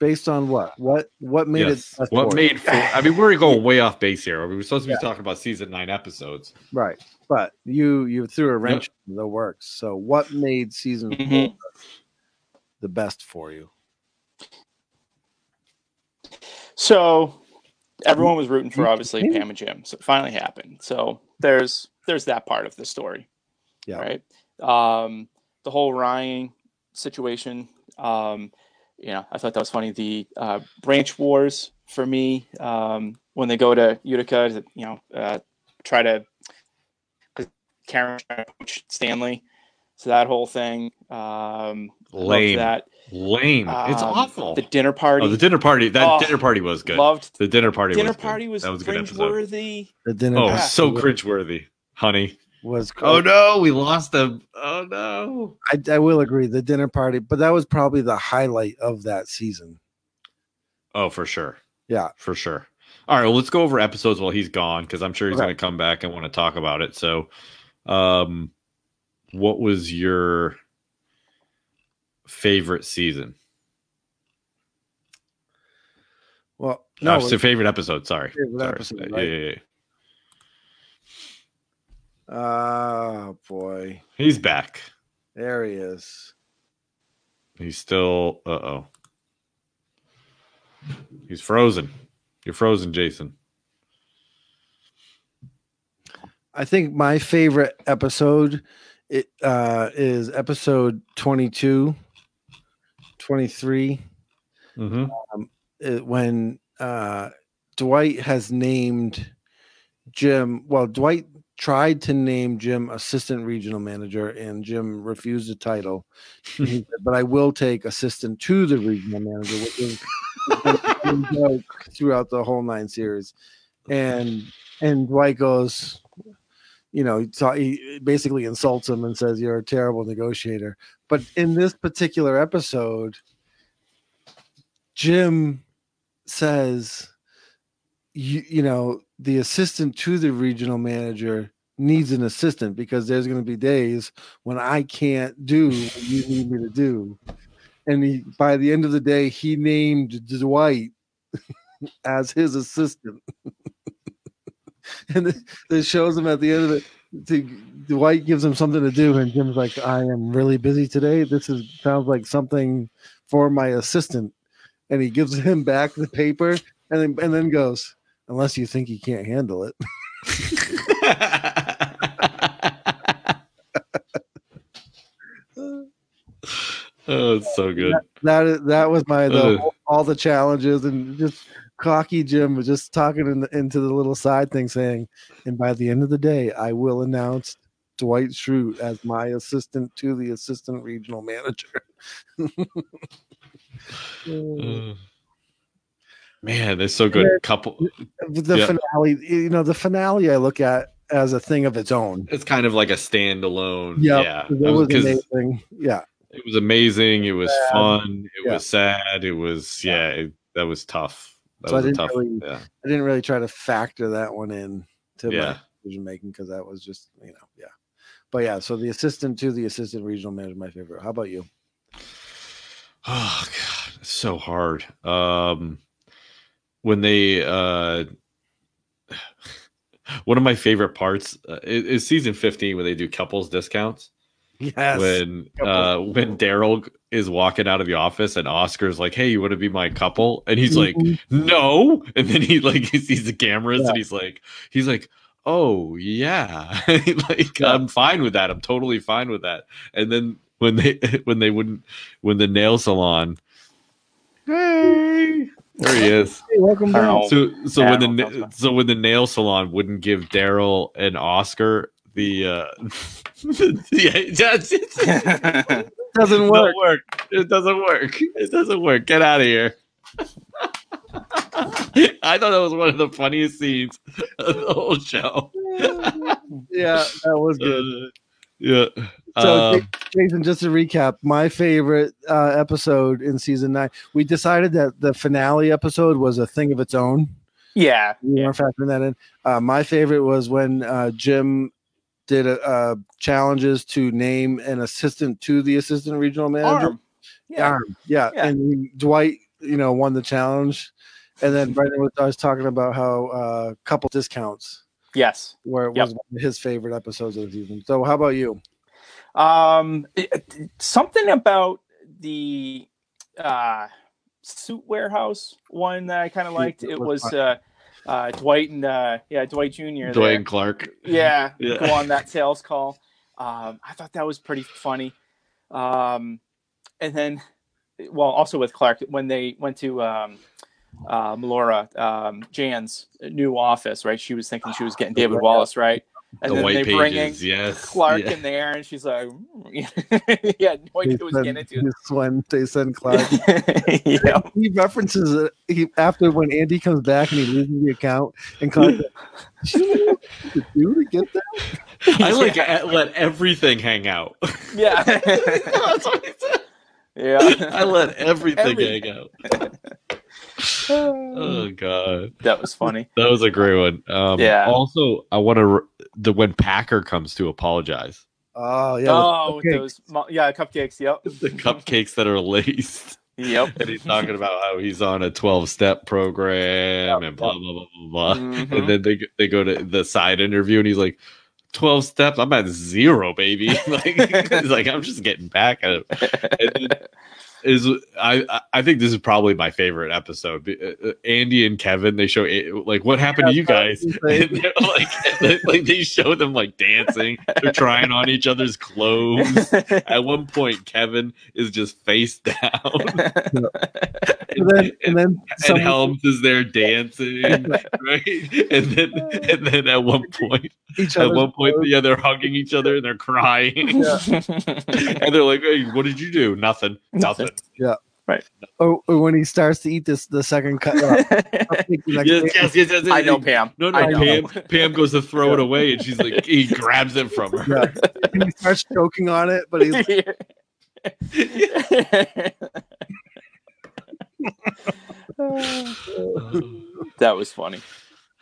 Based on what? What what made yes. it best What for made? Four, I mean, we're going *laughs* way off base here. We were supposed to be talking about season nine episodes. right? But you you threw a wrench in the works. So what made season four Mhm. the best for you? So everyone was rooting for obviously. Pam and Jim. So it finally happened. So there's there's that part of the story. Yeah. Right. Um, the whole Ryan situation. Um, you know, I thought that was funny. The uh, branch wars for me um, when they go to Utica, to, you know, uh, try to because Karen tried to poach Stanley. So that whole thing. Um, Lame, That lame. it's Um, awful. The dinner party. oh, the dinner party. That Oh, dinner party was good. Loved the dinner party. dinner was good. party was, that was a good cringeworthy. The dinner Oh, Yeah. so cringeworthy, honey. was Oh no, we lost them. Oh no. I, I will agree the dinner party, but that was probably the highlight of that season. Oh, for sure. Yeah. for sure. All right, well, let's go over episodes while he's gone because I'm sure he's Okay. going to come back and want to talk about it. So, um, what was your favorite season? Well, No, no, your favorite episode. Sorry, Favorite sorry. episode, Yeah, yeah, yeah. oh boy, He's back. there he is. He's still. Uh oh. He's frozen. You're frozen, Jason. I think my favorite episode it uh is episode 22 23 Mm-hmm. it- when uh Dwight has named Jim well Dwight tried to name Jim assistant regional manager and Jim refused the title. *laughs* Said, but I will take assistant to the regional manager which is throughout the whole nine series. And and Dwight goes you know he, he basically insults him and says you're a terrible negotiator but in this particular episode Jim says, you, you know, the assistant to the regional manager needs an assistant because there's going to be days when I can't do what you need me to do. And he, by the end of the day, he named Dwight *laughs* as his assistant. *laughs* *laughs* and it, it shows him at the end of it. To, Dwight gives him something to do, and Jim's like, "I am really busy today. This is sounds like something for my assistant." and he gives him back the paper and then and then goes, unless you think he can't handle it. *laughs* oh, it's so good. That is, that was my the, Ugh. all the challenges and just cocky Jim was just talking in the, into the little side thing saying, and by the end of the day, I will announce Dwight Schrute as my assistant to the assistant regional manager. Uh, Man, they're so good. Couple. the Yeah. finale, you know, the finale I look at as a thing of its own. It's kind of like a standalone. Yep, Yeah, It was 'Cause amazing. Yeah. it was amazing. It was Sad. fun. It Yeah. was sad. It was yeah. It, that was tough. That So I was a didn't tough. really- yeah, I didn't really try to factor that one in to Yeah. my decision making because that was just you know yeah. But yeah, so the assistant to the assistant regional manager, my favorite. How about you? Oh god, it's so hard. Um when they uh *sighs* one of my favorite parts uh, is, is season 15 when they do couples discounts. Yes. when uh when Daryl is walking out of the office and Oscar's like, "Hey, you want to be my couple?" and he's like, Mhm. "No," and then he like *laughs* he sees the cameras Yeah. and he's like, he's like, "Oh yeah, *laughs* like Yeah. I'm fine with that. I'm totally fine with that." And then when they *laughs* when they wouldn't when the nail salon, hey, there he is. Hey, welcome I back. So so Yeah, when the don't know na- about- so when the nail salon wouldn't give Daryl and Oscar the uh *laughs* yeah, it's- it's- *laughs* Doesn't it work. doesn't work. It doesn't work. It doesn't work. Get out of here. *laughs* I thought that was one of the funniest scenes of the whole show. Yeah, that was good. Uh, yeah. So, Um, Jason, just to recap, my favorite uh, episode in season nine, we decided that the finale episode was a thing of its own. yeah. We weren't factoring that in. Uh, my favorite was when uh, Jim did a, uh, challenges to name an assistant to the assistant regional manager. Arm. Yeah. Arm, yeah. Yeah. And Dwight, you know, won the challenge. And then *laughs* Brendan was, I was talking about how uh, couple discounts Yes. where it Yep. was one of his favorite episodes of the season. So, how about you? Um, it- something about the uh, suit warehouse one that I kind of liked. It was uh, uh, Dwight and uh, yeah, Dwight Jr. there. and Clark. yeah, *laughs* Yeah. go on that sales call. Um, I thought that was pretty funny. Um, and then, well, also with Clark when they went to um, uh, Melora, um, Jan's new office, right? She was thinking she was getting David Wallace, right? And the then white they bring in pages. Yes. Clark Yeah. in there, and she's like, mm, *laughs* "Yeah, no idea what was send, getting into." his Swen, they send *laughs* Clark. yeah. he references it he, after when Andy comes back and he loses the account and Clark says, "Do you to do to get that?" I *laughs* like to let everything hang out. Yeah. That's what he said. yeah. I let everything Everything. hang out. Oh *laughs* god. that was funny. That was a great one. Um, Yeah. Also, I want to the when Packer comes to apologize, Oh yeah. oh, okay. those yeah cupcakes. Yep. *laughs* the cupcakes that are laced, Yep. *laughs* and he's talking about how he's on a twelve step program and blah blah blah blah blah. Mhm. And then they they go to the side interview, and he's like. 12 steps i'm at zero baby like he's like i'm just getting back at it And then is I I- think this is probably my favorite episode. Uh, uh, Andy and Kevin they show A- like what happened to you guys. *laughs* Like, like they show them like dancing. They're trying on each other's clothes. *laughs* At one point, Kevin is just face down, *laughs* And then and then and someone- Helms is there dancing, *laughs* right? And then and then at one *laughs* point, each at one point, clothes. yeah, they're hugging each other and they're crying, *laughs* and they're like, "Hey, what did you do? Nothing. Nothing." Yeah. Right. Or, or when he starts to eat this the second cut. Uh, cupcake the Yes, yes, yes, yes, yes. I know Pam. No, no, I know. Pam. Pam goes to throw it away, and she's like, he grabs it from her. Yeah. And he starts choking on it, but he's that was funny.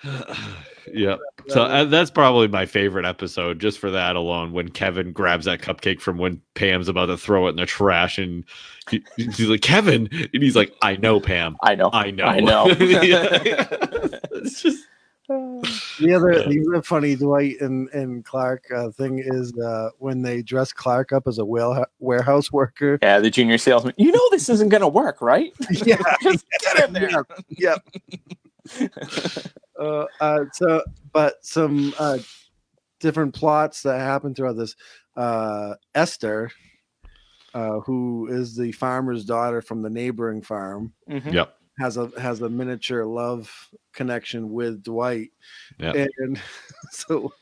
*sighs* yeah. So uh, that's probably my favorite episode, just for that alone. When Kevin grabs that cupcake from when Pam's about to throw it in the trash, and he, he's like, "Kevin," and he's like, "I know, Pam. I know. I know. I know. *laughs* Yeah. *laughs* it's just the other the other funny Dwight and and Clark uh, thing is uh, when they dress Clark up as a whale, warehouse worker. Yeah, the junior salesman. You know this isn't gonna work, right? *laughs* Yeah, *laughs* Just get in there. yeah. *laughs* Uh, uh, so, but some uh, different plots that happen throughout this. Uh, Esther, uh, who is the farmer's daughter from the neighboring farm, Mhm. Yep. Has a has a miniature love connection with Dwight, Yeah. and *laughs* so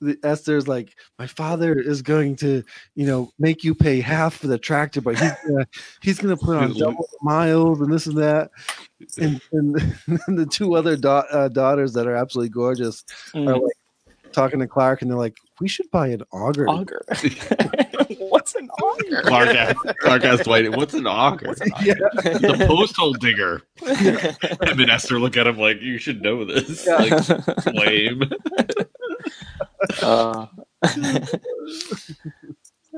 the, Esther's like, my father is going to, you know, make you pay half for the tractor, but he's gonna *laughs* he's gonna put on double miles and this and that, and *laughs* and, the two other da- uh, daughters that are absolutely gorgeous are Mm. like talking to Clark, and they're like, we should buy an auger. Auger. What's an auger? Clark asked, Clark asked Dwight, "What's an auger?" What's an Yeah. The post hole digger. auger? And then Esther look at him like, "You should know this." Yeah. Like, lame. *laughs* Uh,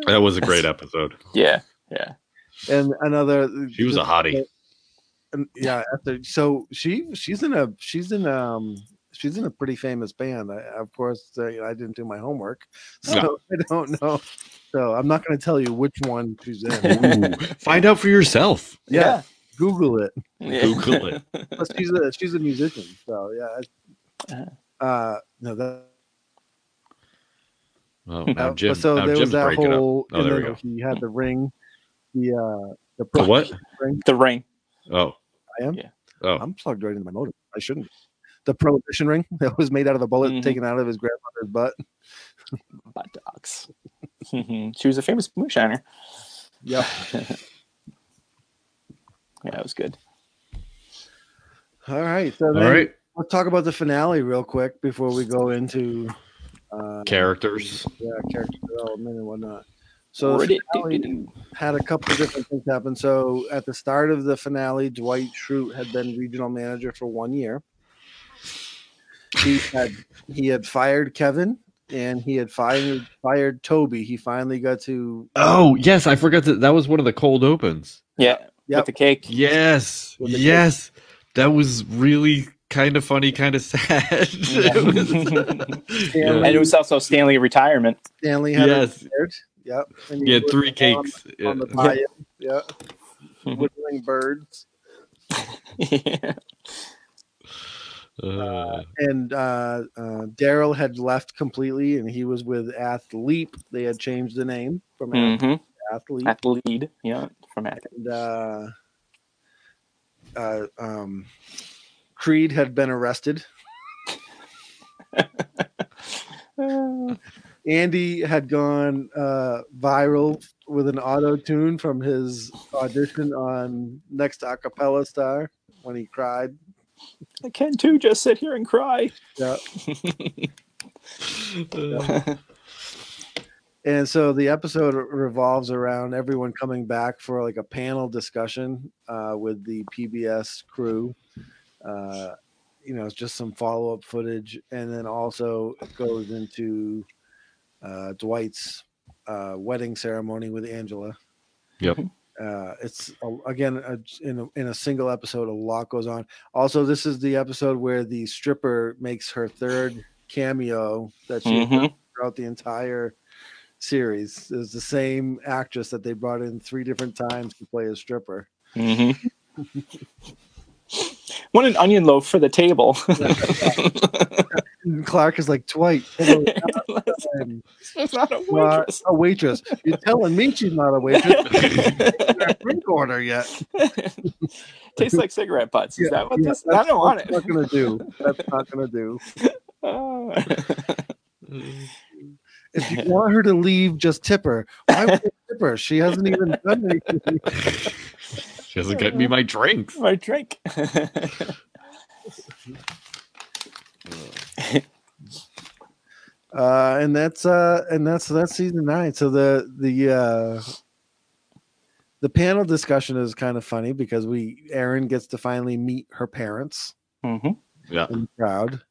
That was a great episode. yeah, yeah. And another, She was a hottie. and yeah after so she she's in a she's in um she's in a pretty famous band. I, of course, uh, I didn't do my homework, *laughs* so Yeah. *laughs* I don't know. So I'm not going to tell you which one she's in. Ooh, find out for yourself. yeah, Google it. Yeah. Google it. *laughs* But she's a she's a musician, so yeah. I- Uh, no, that Oh, now uh, Jim. so now there Jim's was that whole. Oh, there we go. He had the ring, the uh, the, The what? ring. The ring. Oh, I am. Yeah. Oh, I'm plugged right into my motor. I shouldn't. The prohibition ring *laughs* that was made out of the bullet Mhm. taken out of his grandmother's butt. *laughs* Butt dogs. Mhm. she was a famous moonshiner. *laughs* Yeah. Yeah, it was good. All right. So all then let's talk about the finale real quick before we go into uh, Characters. yeah, character development and whatnot. So the finale had a couple of different things happen. So at the start of the finale, Dwight Schrute had been regional manager for one year. He had he had fired Kevin and he had fired fired Toby. He finally got to Oh yes, I forgot that that was one of the cold opens. Yeah, Yep. with the cake. Yes, the yes, that was really kind of funny, kind of *laughs* sad. It was- Yeah. And it was also Stanley retirement. Stanley had Yes. retired. Yep. And He had was three on- cakes. on the Yeah. pie. *laughs* Yeah. Whittling birds. *laughs* Uh, and uh, uh, Daryl had left completely, and he was with Athleap. They had changed the name from Ath- hmm Athleap. At the lead, yeah, from At. And, uh, uh, um, Creed had been arrested. *laughs* Andy had gone uh, viral with an auto tune from his audition on Next Acapella Star when he cried. I can too. Just sit here and cry. Yeah. *laughs* uh, *laughs* And so the episode revolves around everyone coming back for like a panel discussion uh, with the PBS crew. Uh, you know, it's just some follow up footage, and then also it goes into uh, Dwight's uh, wedding ceremony with Angela. Yep. Uh, it's again a, in a, in a single episode. A lot goes on. Also, this is the episode where the stripper makes her third cameo that she Mhm. throughout the entire series. Is the same actress that they brought in three different times to play a stripper. Mm-hmm. *laughs* Want an onion loaf for the table. *laughs* *laughs* And Clark is like, Dwight, hello, *laughs* She's not a not waitress. a waitress. You're telling me she's not a waitress. *laughs* Drink order yet. *laughs* Tastes like cigarette butts. Is Yeah, that what yeah, this? I don't want that's it. Not gonna do. That's not gonna do. Oh. If you want her to leave, just tip her. Why would you tip her? She hasn't even done anything. she hasn't got me my drink. My drink. Uh, and that's uh, and that's that's season nine. So the the uh, the panel discussion is kind of funny because we Aaron gets to finally meet her parents hmm Yeah. in the crowd,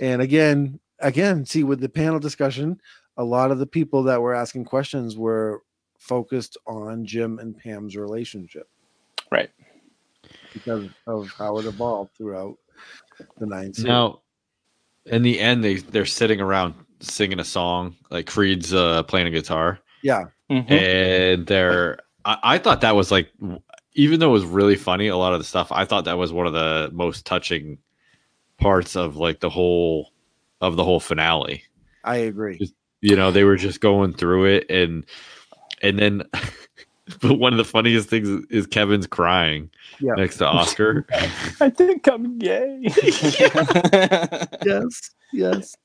and again, again, see with the panel discussion, a lot of the people that were asking questions were focused on Jim and Pam's relationship Right. because of how it evolved throughout the nine seasons. Now, in the end, they they're sitting around singing a song. Like Creed's uh, playing a guitar, yeah, hmm and they're. I, I thought that was like, even though it was really funny, a lot of the stuff. I thought that was one of the most touching parts of like the whole of the whole finale. I agree. you know they were just going through it and and then *laughs* *laughs* but one of the funniest things is- is kevin's crying Yeah. next to oscar *laughs* I think I'm gay. *laughs* Yes, yes.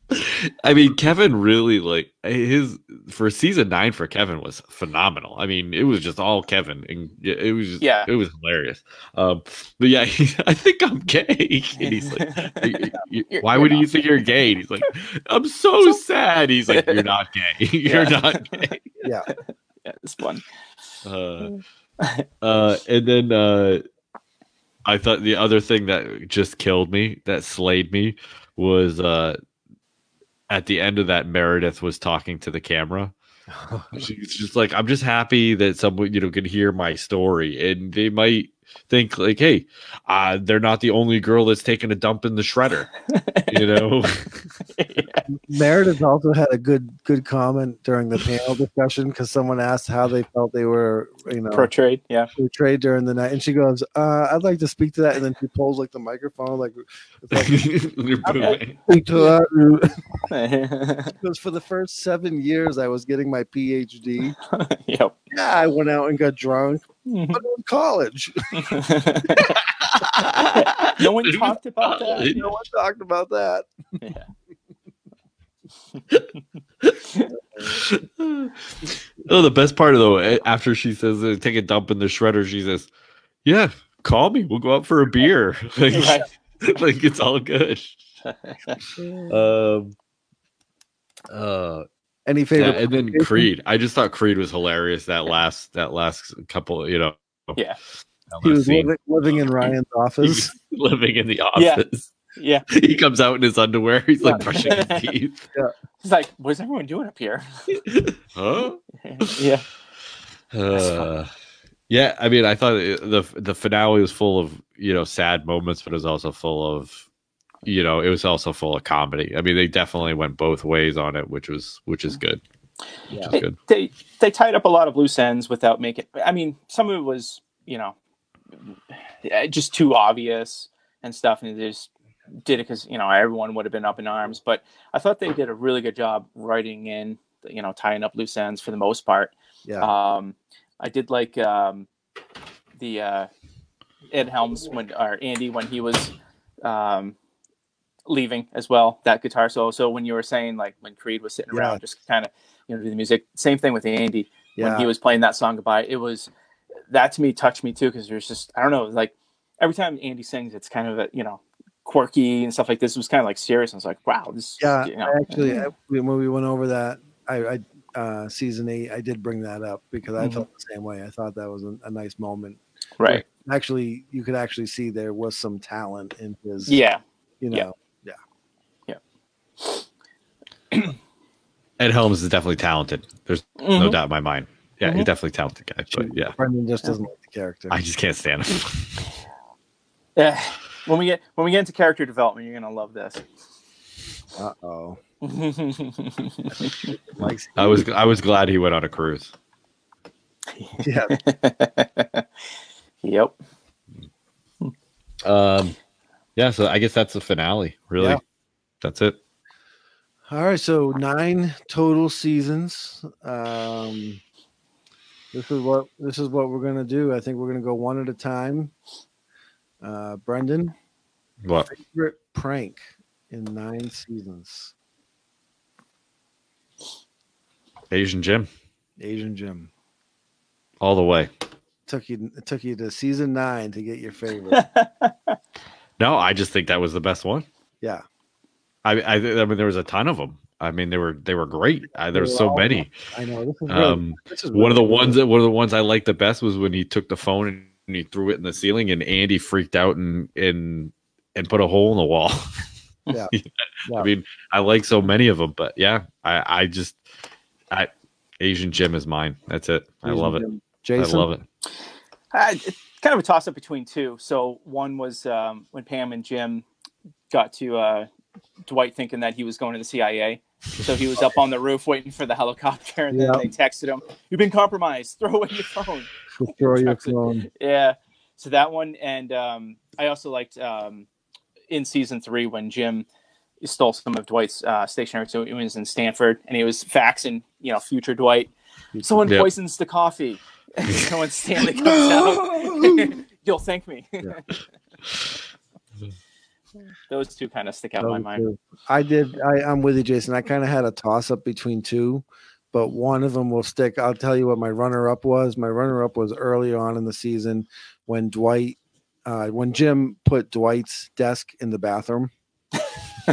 i mean kevin really like his for season nine for kevin was phenomenal i mean it was just all kevin and it it was just, Yeah. it was hilarious um but yeah he, i think i'm gay and he's like "Y- y- You're- why you're would you think you're gay and he's like i'm so, So- sad he's like you're not gay you're Yeah. not gay Yeah. yeah, it's fun. Uh, uh, and then uh, I thought the other thing that just killed me, that slayed me, was uh, at the end of that Meredith was talking to the camera. *laughs* She's just like, I'm just happy that someone you know can hear my story, and they might think like, hey, uh, they're not the only girl that's taking a dump in the shredder. You know, *laughs* *laughs* Meredith also had a good good comment during the panel discussion because someone asked how they felt they were, you know, Portrayed, yeah. portrayed during the night, and she goes, uh, "I'd like to speak to that," and then she pulls like the microphone, like, like You're booing. speak to that. Because for the first seven years I was getting my PhD, *laughs* yep. yeah, I went out and got drunk, Mhm. but in *laughs* *laughs* college, no one talked about that. no one talked about that. Yeah. *laughs* oh, the best part though, eh, after she says uh, take a dump in the shredder, she says, "Yeah, call me. We'll go out for a beer. like, Right. like it's all good." Um. Uh. Any Yeah, and then? Creed. I just thought Creed was hilarious. That last, that last couple, you know, Yeah. he was living, living in Ryan's *laughs* He office. was *laughs* living in the office. Yeah. yeah. *laughs* He comes out in his underwear. He's like brushing his teeth. He's like, what's everyone doing up here? Huh? yeah. Uh, yeah, I mean, I thought it, the the finale was full of you know sad moments, but it was also full of you know it was also full of comedy. I mean, they definitely went both ways on it, which was which is good. Which is It- good. they they tied up a lot of loose ends without making. I mean, some of it was you know eh, just too obvious and stuff, and they just did it because you know everyone would have been up in arms. But I thought they did a really good job writing in, you know, tying up loose ends for the most part. Yeah, Um, I did like um, the uh, Ed Helms when or Andy when he was um, leaving as well. That guitar solo. So when you were saying like when Creed was sitting Yeah. around, just kind of you know do the music. Same thing with Andy when he was playing that song goodbye. It was that to me touched me too because there's just I don't know like every time Andy sings, it's kind of a, you know quirky and stuff like this. It was kind of like serious. I was like, wow, this. Yeah, you know, actually, I, when we went over that, I, I uh, season eight, I did bring that up because I Mhm. felt the same way. I thought that was a, a nice moment. right. Actually, you could actually see there was some talent in his. Yeah. you yeah. Know, Ed Helms is definitely talented. There's no Mhm. doubt in my mind. Yeah, he's Mhm. definitely a talented guy. But yeah, Brendan just doesn't like the character. I just can't stand him. *laughs* Yeah. When we get when we get into character development, you're gonna love this. Uh oh. *laughs* I was I was glad he went on a cruise. Yeah, *laughs* yep. Um, yeah, so I guess that's the finale. Really, Yeah. that's it. All right, so nine total seasons. Um, this is what this is what we're gonna do. I think we're gonna go one at a time. Uh, Brendan, What? favorite prank in nine seasons? Asian Jim, Asian Jim all the way. took you it took you to season nine to get your favorite. *laughs* No, I just think that was the best one. yeah, I I, I mean, there was a ton of them. I mean, they were they were great. Uh, there were so many. I know this is really, Um, this is one of the really ones that one of the ones I liked the best was when he took the phone and he threw it in the ceiling, and Andy freaked out and and and put a hole in the wall. Yeah. *laughs* I mean, I like so many of them, but yeah, I I just I Asian Jim is mine. That's it. I Asian love it. Jason, I love it. Uh, it's kind of a toss up between two. So one was um, when Pam and Jim got to uh, Dwight thinking that he was going to the CIA. So he was *laughs* up on the roof waiting for the helicopter, and then they texted him, "You've been compromised. Throw away your phone." Throw your *laughs* phone. Yeah. So that one, and um, I also liked um, in season three when Jim stole some of Dwight's uh, stationery. So he was in Stamford, and he was faxing, you know, future Dwight. Someone Yep. poisons the coffee. *laughs* so when Stanley comes out, you'll thank me. Yeah. Those two kind of stick out in my mind. two. I did. I, I'm with you, Jason. I kind of had a toss up between two, but one of them will stick. I'll tell you what my runner up was. My runner up was early on in the season when Dwight, uh, when Jim put Dwight's desk in the bathroom.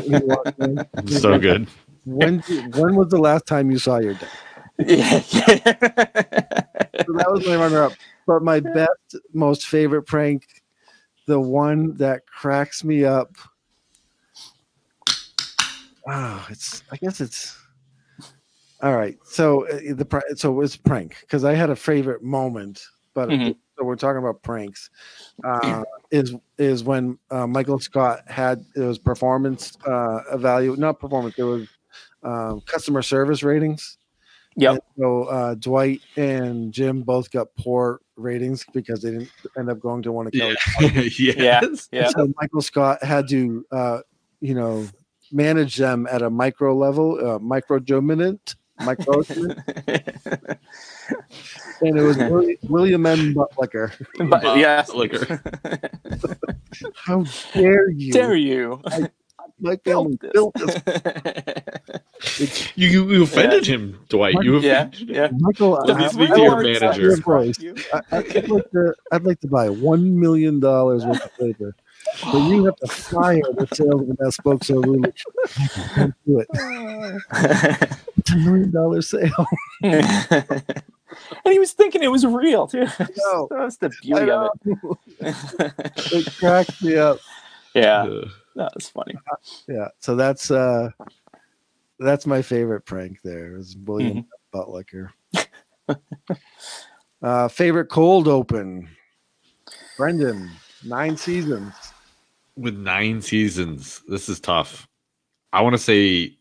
In. *laughs* So good. when when was the last time you saw your desk? Yeah. *laughs* So that was my runner up. But my best, most favorite prank, the one that cracks me up. Wow, it's. I guess it's. All right, so uh, the so it's prank because I had a favorite moment, but Mhm. so we're talking about pranks, uh, is is when uh, Michael Scott had it was performance uh, evaluate, not performance, it was um, customer service ratings. Yeah. So uh, Dwight and Jim both got poor ratings because they didn't end up going to one of Yeah. Kelly's. *laughs* yes. Yeah. So Michael Scott had to, uh, you know, manage them at a micro level, uh, micro dominant, micro, *laughs* and it was William, William M. Buttlicker. but yes. Liquor. How dare you? Dare you? My family built this. *laughs* You, you you offended him, Dwight. You Yeah, offended yeah. *laughs* Michael, Let me speak to your manager. your. I, I'd, like to, I'd like to buy one million dollars worth of paper, but you have to fire the salesman that spoke so rudely. Don't do it. *laughs* It's a million dollar sale. *laughs* and he was thinking it was real too. know. That's the beauty of it. It cracks me up. yeah, Uh, that was funny. Yeah, so that's uh that's my favorite prank there is William Buttlicker. *laughs* uh favorite cold open. Brendan, nine seasons. with nine seasons, this is tough. I want to say,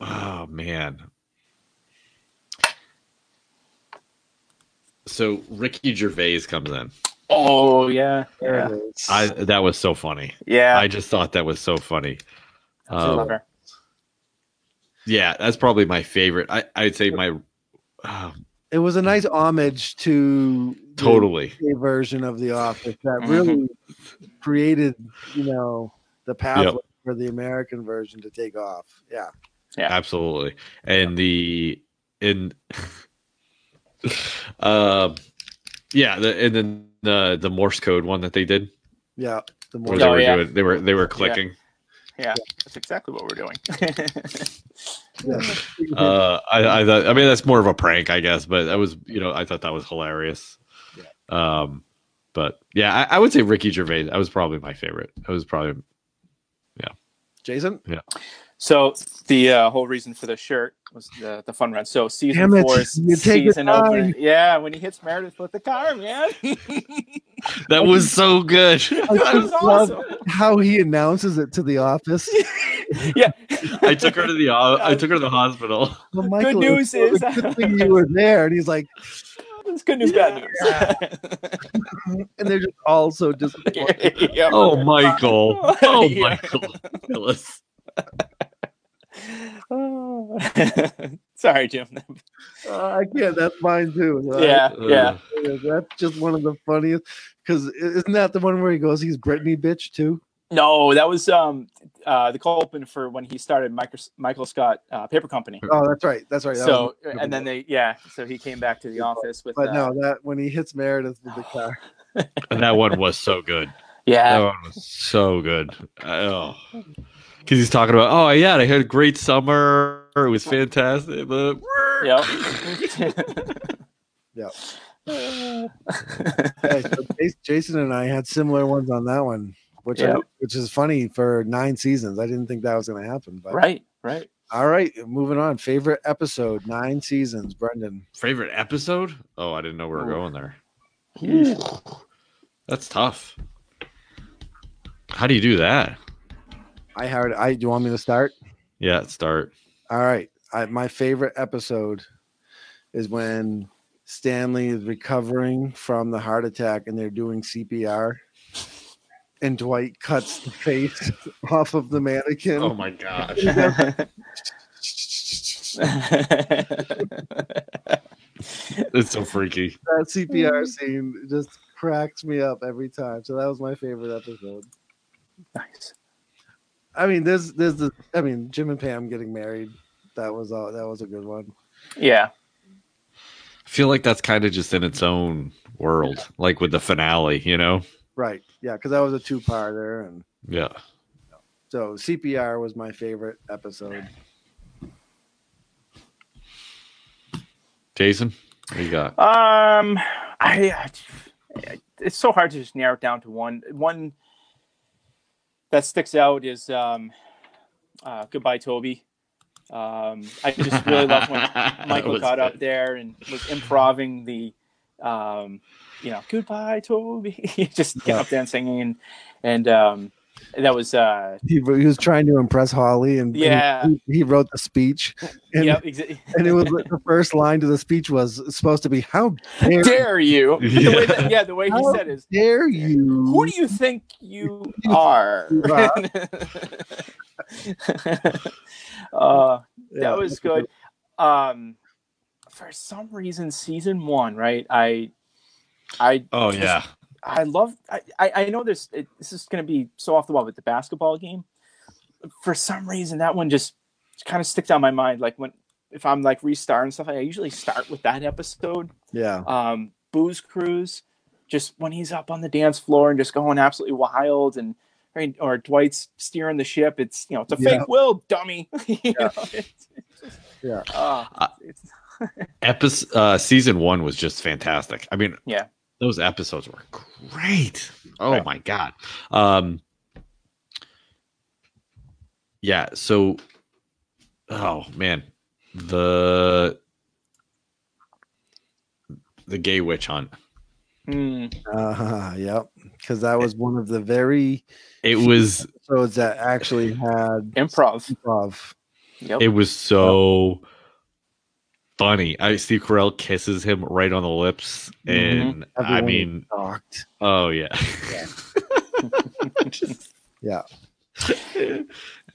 oh man. So Ricky Gervais comes in. Oh yeah, There yeah, it is. I that was so funny. yeah. I just thought that was so funny. I Um, love her. Yeah, that's probably my favorite. I I'd say my uh, it was a nice homage to totally. UK version of the office that Mhm. really created, you know, the pathway for the American version to take off. Yeah. Yeah. absolutely and the in *laughs* uh yeah the and then the the morse code one that they did Yeah. The more where they Oh, were yeah. doing they were they were clicking Yeah, that's exactly what we're doing. *laughs* yeah. uh i i thought i mean that's more of a prank i guess but that was you know i thought that was hilarious um but yeah I, I would say ricky gervais that was probably my favorite that was probably yeah. Jason? So the uh, whole reason for the shirt was the, the fun run. So season Damn it, four, you season opener. Yeah, when he hits Meredith with the car, man. *laughs* that was so good *laughs* that was love awesome. how he announces it to the office. *laughs* Yeah. i took her to the uh, i took her to the hospital Well, Michael, Good news so is good thing you were there, and he's like, it's good news, bad news. and they're just all so disappointed. yeah. oh michael oh Yeah. michael Phyllis. Oh. *laughs* Sorry, Jim. Uh, I can't. That's mine too. Uh, Yeah, yeah. that's just one of the funniest. Because isn't that the one where he goes, he's Britney bitch too? No, that was um uh the cold open for when he started Michael, Michael Scott uh, Paper Company. Oh, that's right. That's right. That So was- and then they yeah, so he came back to the office with but uh, no, that when he hits Meredith with the car. And that one was so good. *laughs* That yeah, one was so good. Oh, because he's talking about, oh yeah, I had a great summer. It was fantastic. But yep. *laughs* Yeah. *laughs* Hey, so Jason and I had similar ones on that one, which I, which is funny for nine seasons. I didn't think that was going to happen. But right, right. all right, moving on. Favorite episode, nine seasons. Brendan, favorite episode? Oh, I didn't know we were Ooh. going there. That's tough. How do you do that? I heard. I do you want me to start? Yeah, start. All right. I, my favorite episode is when Stanley is recovering from the heart attack and they're doing CPR. And Dwight cuts the face *laughs* off of the mannequin. Oh my gosh. *laughs* It's so freaky. that CPR scene just cracks me up every time. So that was my favorite episode. nice. I mean, there's there's the I mean Jim and Pam getting married. That was all. That was a good one. Yeah. I feel like that's kind of just in its own world, like with the finale, you know? Right. Yeah, because that was a two parter, and Yeah. so CPR was my favorite episode. Jason, what you got? Um, I, I it's so hard to just narrow it down to one. One that sticks out is um, uh, goodbye, Toby. Um, I just really love when *laughs* Michael got up there and was improving the um, you know, goodbye, Toby. *laughs* just get up there and singing, and, and um, that was uh, He, he was trying to impress Holly, and and Yeah. he, he wrote the speech, and, yep, exa- and it was the first line to the speech was supposed to be "How dare, dare you? *laughs* The Yeah. way that, yeah, the way he said is, dare you?" who do you think you are? You are. *laughs* uh, Yeah, that was good. Um, for some reason, season one, right? I, I, Oh just- yeah. I love. I, I I know this. It, this is going to be so off the wall with the basketball game. For some reason, that one just kind of sticks on my mind. Like when if I'm like restarting stuff, I usually start with that episode. Yeah, Um, Booze Cruise, just when he's up on the dance floor and just going absolutely wild, and or Dwight's steering the ship. It's you know it's a Yeah. fake will, dummy. *laughs* You know, it's, it's just, Yeah. uh, Uh, it's, *laughs* Episode uh, season one was just fantastic. I mean, Yeah. Those episodes were great. Oh Right. my god. Um, yeah. So, oh man, the the gay witch hunt. mm, uh, yep. Because that was one of the very It was episodes that actually had improv. improv. Yep. it was so funny. I Steve Carell kisses him right on the lips, Mhm. and I mean, talked. oh yeah. Yeah. *laughs* *laughs* it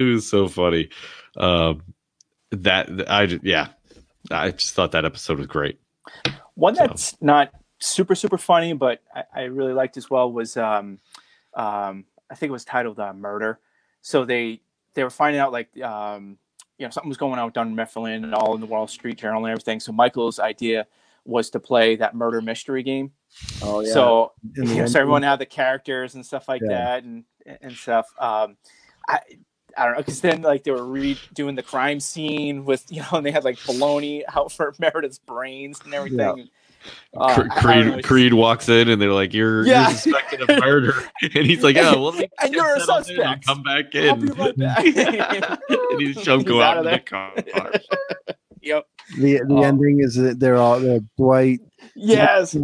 was so funny. Um, that I yeah, I just thought that episode was great. One So- that's not super super funny, but I, I really liked as well was um, um, I think it was titled uh, "Murder." So they they were finding out like um, you know something was going on with Dunder Mifflin and all in the Wall Street Journal and everything. So Michael's idea was to play that murder mystery game. Oh yeah. So *laughs* you know, *laughs* so everyone had the characters and stuff like Yeah. that and and stuff. Um, I I don't know because then like they were redoing the crime scene with you know and they had like baloney out *laughs* for Meredith's brains and everything. Uh, Cre- I- I don't Creed Creed walks in and they're like, "You're, Yeah. you're suspected of murder," *laughs* and he's like, "Oh, well, *laughs* And you're a settle down and suspect. Come back I'll in." be right *laughs* back. and he just don't He's go out out, of in the car. Yep. the the Oh. ending is that they're all they're Dwight, Yes. uh,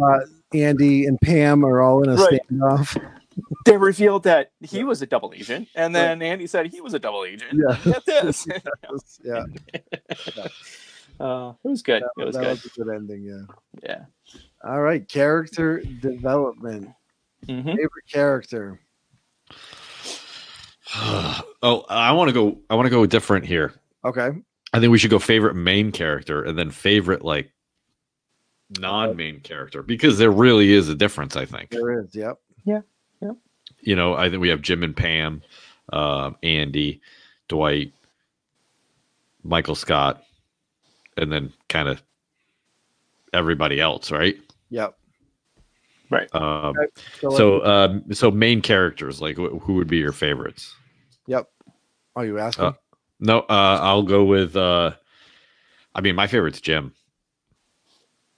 Andy, and Pam are all in a Right. standoff. They revealed that he was a double agent, and then Andy said he was a double agent. Yeah. Get this. yeah, Uh, it was good. that, It was that good. was a good ending. Yeah. Yeah. All right, character development. hmm Favorite character. *sighs* oh, I want to go. I want to go different here. Okay. I think we should go favorite main character and then favorite like non-main character because there really is a difference. I think There is. Yep. Yeah. Yep. You know. I think we have Jim and Pam, um, Andy, Dwight, Michael Scott, and then kind of everybody else, right? Yep. Right. Um, So, so, um, so main characters, like wh- who would be your favorites? yep. Oh, you asking? Uh, No, uh, I'll go with. Uh, I mean, my favorite's Jim.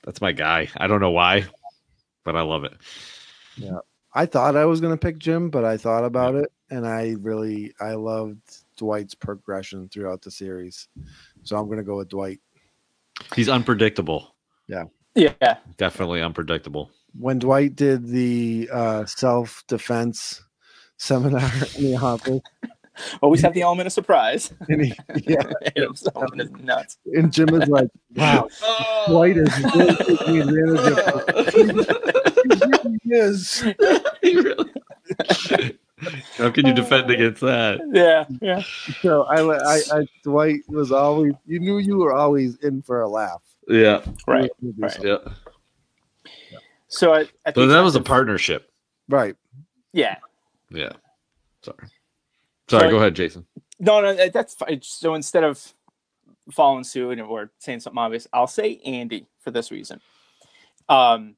That's my guy. I don't know why, but I love it. Yeah, I thought I was going to pick Jim, but I thought about it, and I really I loved Dwight's progression throughout the series. So I'm going to go with Dwight. He's unpredictable. Yeah. Yeah. Definitely unpredictable. When Dwight did the uh, self defense seminar in the office, *laughs* Always have the element of surprise. *laughs* and, he, yeah, *laughs* it was nuts. and Jim is like, "Wow, Dwight is really taking advantage of it." He is. He really- How can you defend against that? Yeah. Yeah. So I, I, I, Dwight was always. You knew you were always in for a laugh. Yeah, Right. You were gonna do right. yeah. So I, I So that was a partnership. Right. Yeah. Yeah. Sorry. Sorry. So- Go ahead, Jason. No, no, that's fine. So instead of following suit or saying something obvious, I'll say Andy for this reason. Um,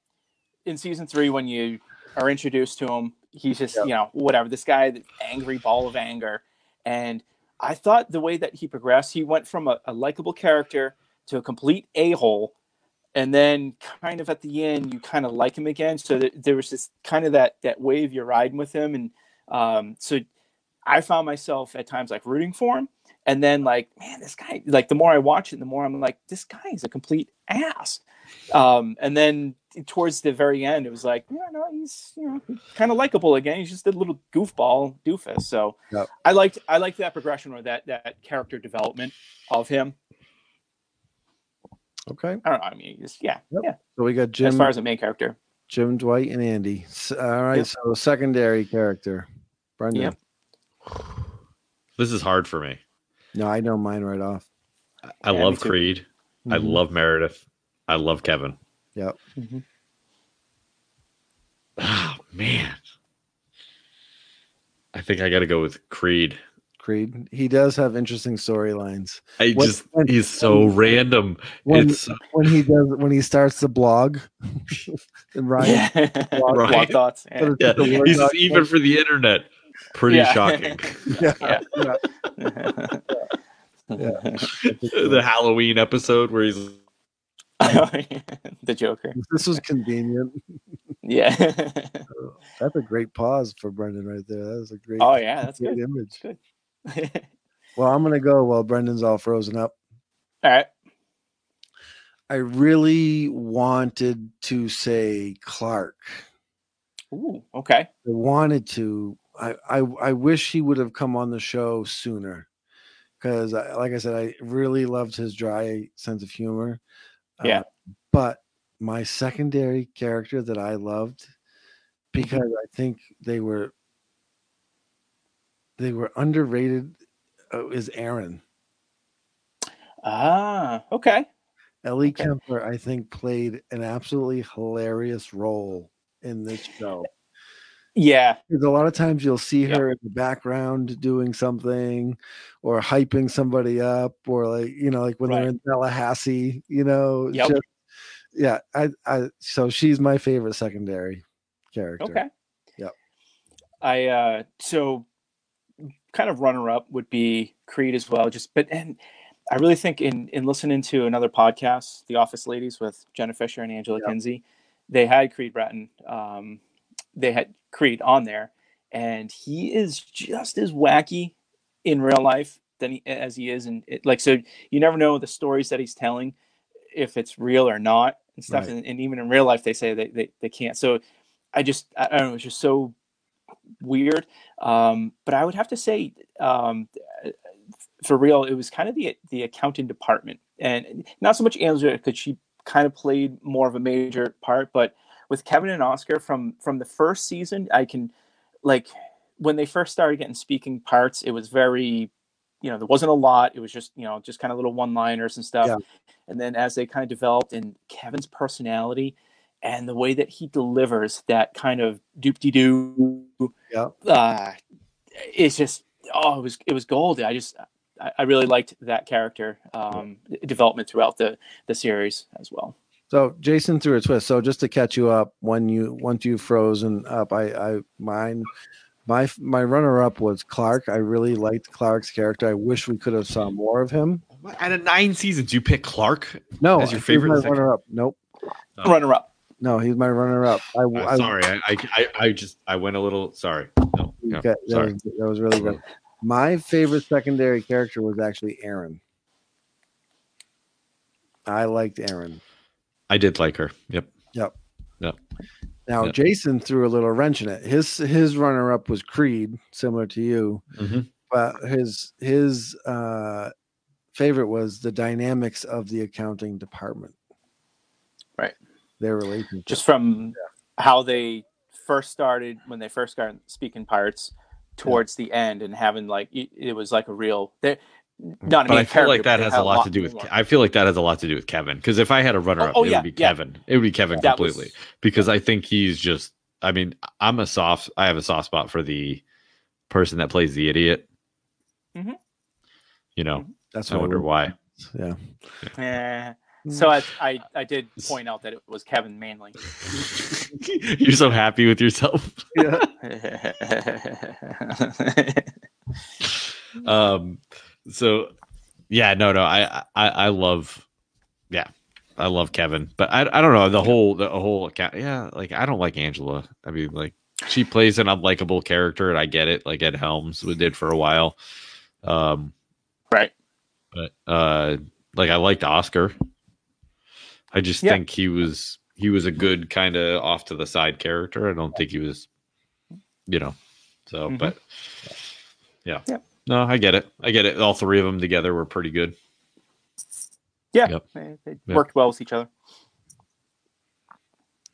in season three, when you are introduced to him, he's just Yeah. you know whatever this guy, the angry ball of anger, and I thought the way that he progressed, he went from a, a likable character to a complete a hole, and then kind of at the end, you kind of like him again. So that there was this kind of that that wave you're riding with him, and um, so I found myself at times like rooting for him. And then like, man, this guy, like the more I watch it, the more I'm like, this guy is a complete ass. Um, and then towards the very end, it was like, yeah, no, he's you know kind of likable again. He's just a little goofball doofus. So Yep. I liked I liked that progression or that that character development of him. Okay. I don't know. I mean, just yeah, Yep. yeah. So we got As far as the main character, Jim, Dwight, and Andy. All right. Yep. So secondary character, Brendan. Yep. *sighs* This is hard for me. No, I know mine right off. I Yeah, love. Creed. I Mhm. love Meredith. I love Kevin. Yep. Mm-hmm. Oh man. I think I got to go with Creed. Creed. He does have interesting storylines. I When- just when- he's so random. When it's when he does when he starts the blog, *laughs* and Ryan. yeah. Blog- Right. Blog thoughts. Yeah. yeah, just a Word he's document. even for the internet. Pretty Yeah. shocking. *laughs* *laughs* Yeah, Yeah. yeah. the Halloween episode where he's *laughs* the Joker. This was convenient. Yeah. *laughs* *laughs* Oh, that's a great pause for Brendan right there. That was a great, oh yeah, that's great good. image. Good. Well, I'm gonna go while Brendan's all frozen up. All right. I really wanted to say Clark. Ooh. Okay. I wanted to. I I, I wish he would have come on the show sooner, because like I said, I really loved his dry sense of humor. Uh, Yeah. but my secondary character that I loved, because I think they were they were underrated, uh, is Erin. Ah. Okay. Ellie Okay. Kemper, I think, played an absolutely hilarious role in this show. Yeah. Because a lot of times you'll see her in the background doing something or hyping somebody up or like, you know, like when they're in Tallahassee, you know. Yep. just- yeah. I, I, so she's my favorite secondary character. Okay. Yep. I uh so kind of runner up would be Creed as well. Just but and I really think in in listening to another podcast, The Office Ladies with Jenna Fischer and Angela Yep. Kinsey, they had Creed Bratton. Um, they had Creed on there, and he is just as wacky in real life than he, as he is and it. Like so, you never know the stories that he's telling if it's real or not and stuff. Right. And, and even in real life, they say they, they, they can't. So I just I, I don't know. It's just so weird. Um, but I would have to say, um, for real, it was kind of the the accounting department, and not so much Angela because she kind of played more of a major part, but with Kevin and Oscar from from the first season, I can like when they first started getting speaking parts, it was very you know there wasn't a lot. It was just you know just kind of little one liners and stuff. Yeah. and then as they kind of developed and kevin's personality and the way that he delivers that kind of doop-de-doo Yeah. uh it's just oh it was it was gold i just i, I really liked that character um development throughout the the series as well So Jason threw a twist. So just to catch you up, when you once you've frozen up, I I mine my my runner up was Clark. I really liked Clark's character. I wish we could have saw more of him. out of nine seasons. You pick Clark. No, As your he's favorite my runner up. Nope. Oh. runner up No, he's my runner up. I, I'm I sorry, I, I, I, I just I went a little sorry. No, no, Okay, that, sorry. was, that was really good. My favorite secondary character was actually Erin. I liked Erin. I did like her. Yep. Yep. Yep. Now Yeah. Jason threw a little wrench in it. His his runner up was Creed, similar to you, Mhm. but his his uh, favorite was the dynamics of the accounting department. Right. Their relationship. just from how they first started when they first started speaking parts towards the end and having like it, it was like a real they not But I feel like that has a had lot to do with. more. I feel like that has a lot to do with Kevin. Because if I had a runner up, Oh, oh, it yeah, would be yeah. Kevin. It would be Kevin That was- completely. because I think he's just. I mean, I'm a soft. I have a soft spot for the person that plays the idiot. Mhm. You know, That's I what wonder why. Yeah. Eh. so I, I I did point out that it was Kevin mainly. *laughs* You're so happy with yourself. Yeah. *laughs* *laughs* um so yeah no no I, I i love yeah i love kevin but i i don't know the whole the whole account yeah like i don't like angela i mean like she plays an unlikable character and i get it like ed helms did for a while um right. but uh like i liked oscar i just Yeah. think he was he was a good kind of off to the side character. I don't think he was, you know. So, Mhm. but yeah, Yep. No, I get it. I get it. All three of them together were pretty good. Yeah, Yep. they, they Yep. worked well with each other.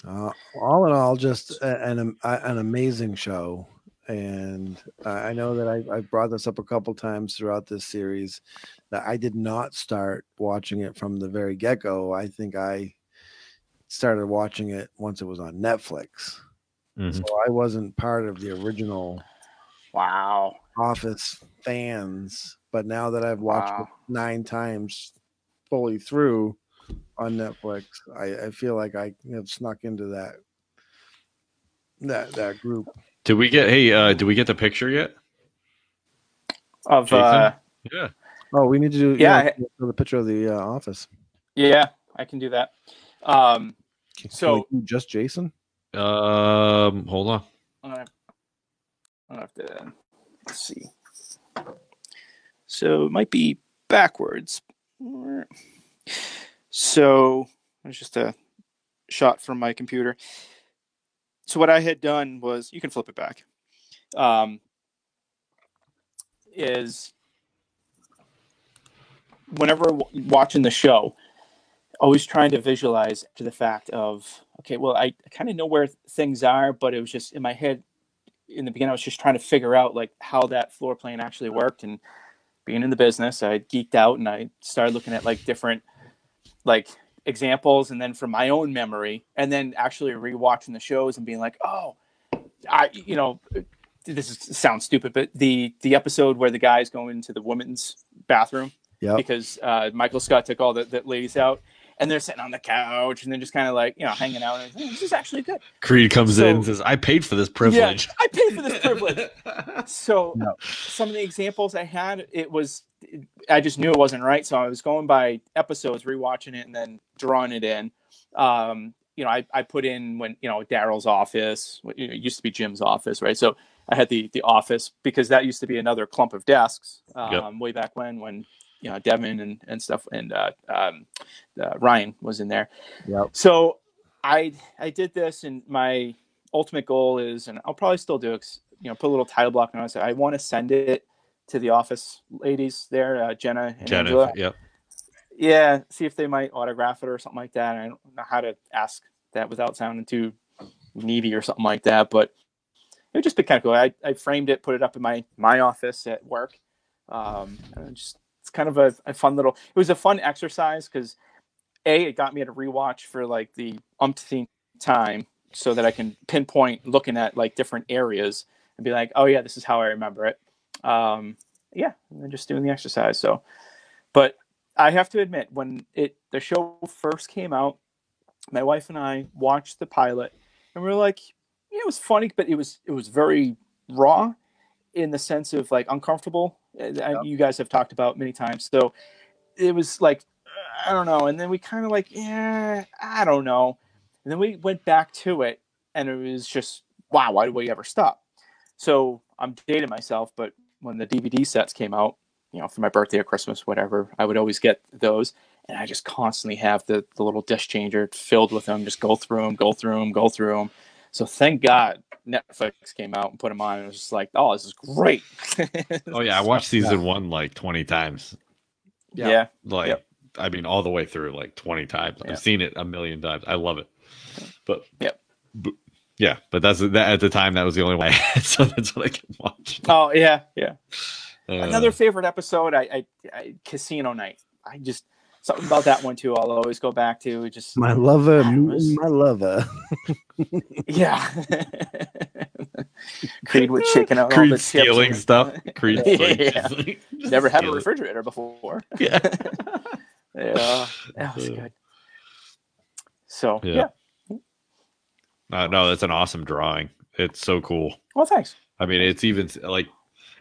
Uh, all in all, just an an amazing show, and I I know that I, I brought this up a couple times throughout this series that I did not start watching it from the very get go. I think I started watching it once it was on Netflix, Mhm. so I wasn't part of the original Wow. Office fans. But now that I've watched Wow. it nine times fully through on Netflix, I, I feel like I have snuck into that that that group. Did we get? Hey, uh, did we get the picture yet? Of Jason? uh, Yeah. Oh, we need to do Yeah, yeah, the picture of the uh, office. yeah, I can do that. Um, Can So- we do just Jason. Um, hold on. I'm gonna, I'm gonna have to let's see. So it might be backwards. So it's just a shot from my computer. So what I had done was you can flip it back. Um, is whenever w- watching the show, always trying to visualize to the fact of okay, well, I, I kind of know where things are, but it was just in my head in the beginning. I was just trying to figure out like how that floor plan actually worked, and being in the business, I geeked out and I started looking at like different like examples, and then from my own memory, and then actually rewatching the shows and being like, oh, I you know. This is, sounds stupid, but the the episode where the guys go into the women's bathroom Yep. because uh, Michael Scott took all the, the ladies out, and they're sitting on the couch and they're just kind of like you know hanging out. And "Oh, this is actually good. Creed comes So- in and says, "I paid for this privilege." Yeah, I paid for this privilege. *laughs* so No. some of the examples I had, it was I just knew it wasn't right, so I was going by episodes, rewatching it, and then drawing it in. Um, you know, I, I put in when you know Darryl's office. what- you know, It used to be Jim's office, right? So I had the the office because that used to be another clump of desks um, Yep. way back when when you know Devon and and stuff and uh, um, uh, Ryan was in there. Yep. So I I did this, and my ultimate goal is, and I'll probably still do, it, you know, put a little title block on it. I want to send it to the office ladies there, uh, Jenna and Jenna, Angela. yep. Yeah, see if they might autograph it or something like that. I don't know how to ask that without sounding too needy or something like that, but it would just be kind of cool. I, I framed it, put it up in my my office at work. Um, and just it's kind of a, a fun little. It was a fun exercise because a it got me to rewatch for like the umpteenth time so that I can pinpoint looking at like different areas and be like, oh yeah, this is how I remember it. Um, yeah, and then just doing the exercise. So, but I have to admit, when it the show first came out, my wife and I watched the pilot, and we were like, yeah, it was funny, but it was it was very raw in the sense of like uncomfortable. I- You guys have talked about many times, so it was like I don't know, and then we kind of like, yeah, I don't know, and then we went back to it, and it was just wow, why did we ever stop? So I'm dating myself, but when the DVD sets came out, you know, for my birthday or Christmas, whatever, I would always get those. And I just constantly have the, the little disc changer filled with them, just go through them, go through them, go through them. So thank God Netflix came out and put them on. And it was just like, oh, this is great. *laughs* Oh yeah, I watched season one like twenty times. Yeah. Yeah. Like, Yep. I mean, all the way through like twenty times. Yeah. I've seen it a million times. I love it. But Yep. but- yeah, but that's that at the time that was the only *laughs* way so that's what I can watch. Oh, yeah. Yeah. Uh, Another favorite episode, I, I, I Casino Night. I just, something about that one too, I'll always go back to. Just, My lover, was- my lover. yeah. *laughs* Creed was shaking out all Creed the stealing and- stuff. *laughs* Creed Yeah. like, *laughs* Never had a stealing. refrigerator before. Yeah. yeah, that was good. So Yeah. yeah. Uh, no, that's an awesome drawing. It's so cool. Well, thanks. I mean, it's even like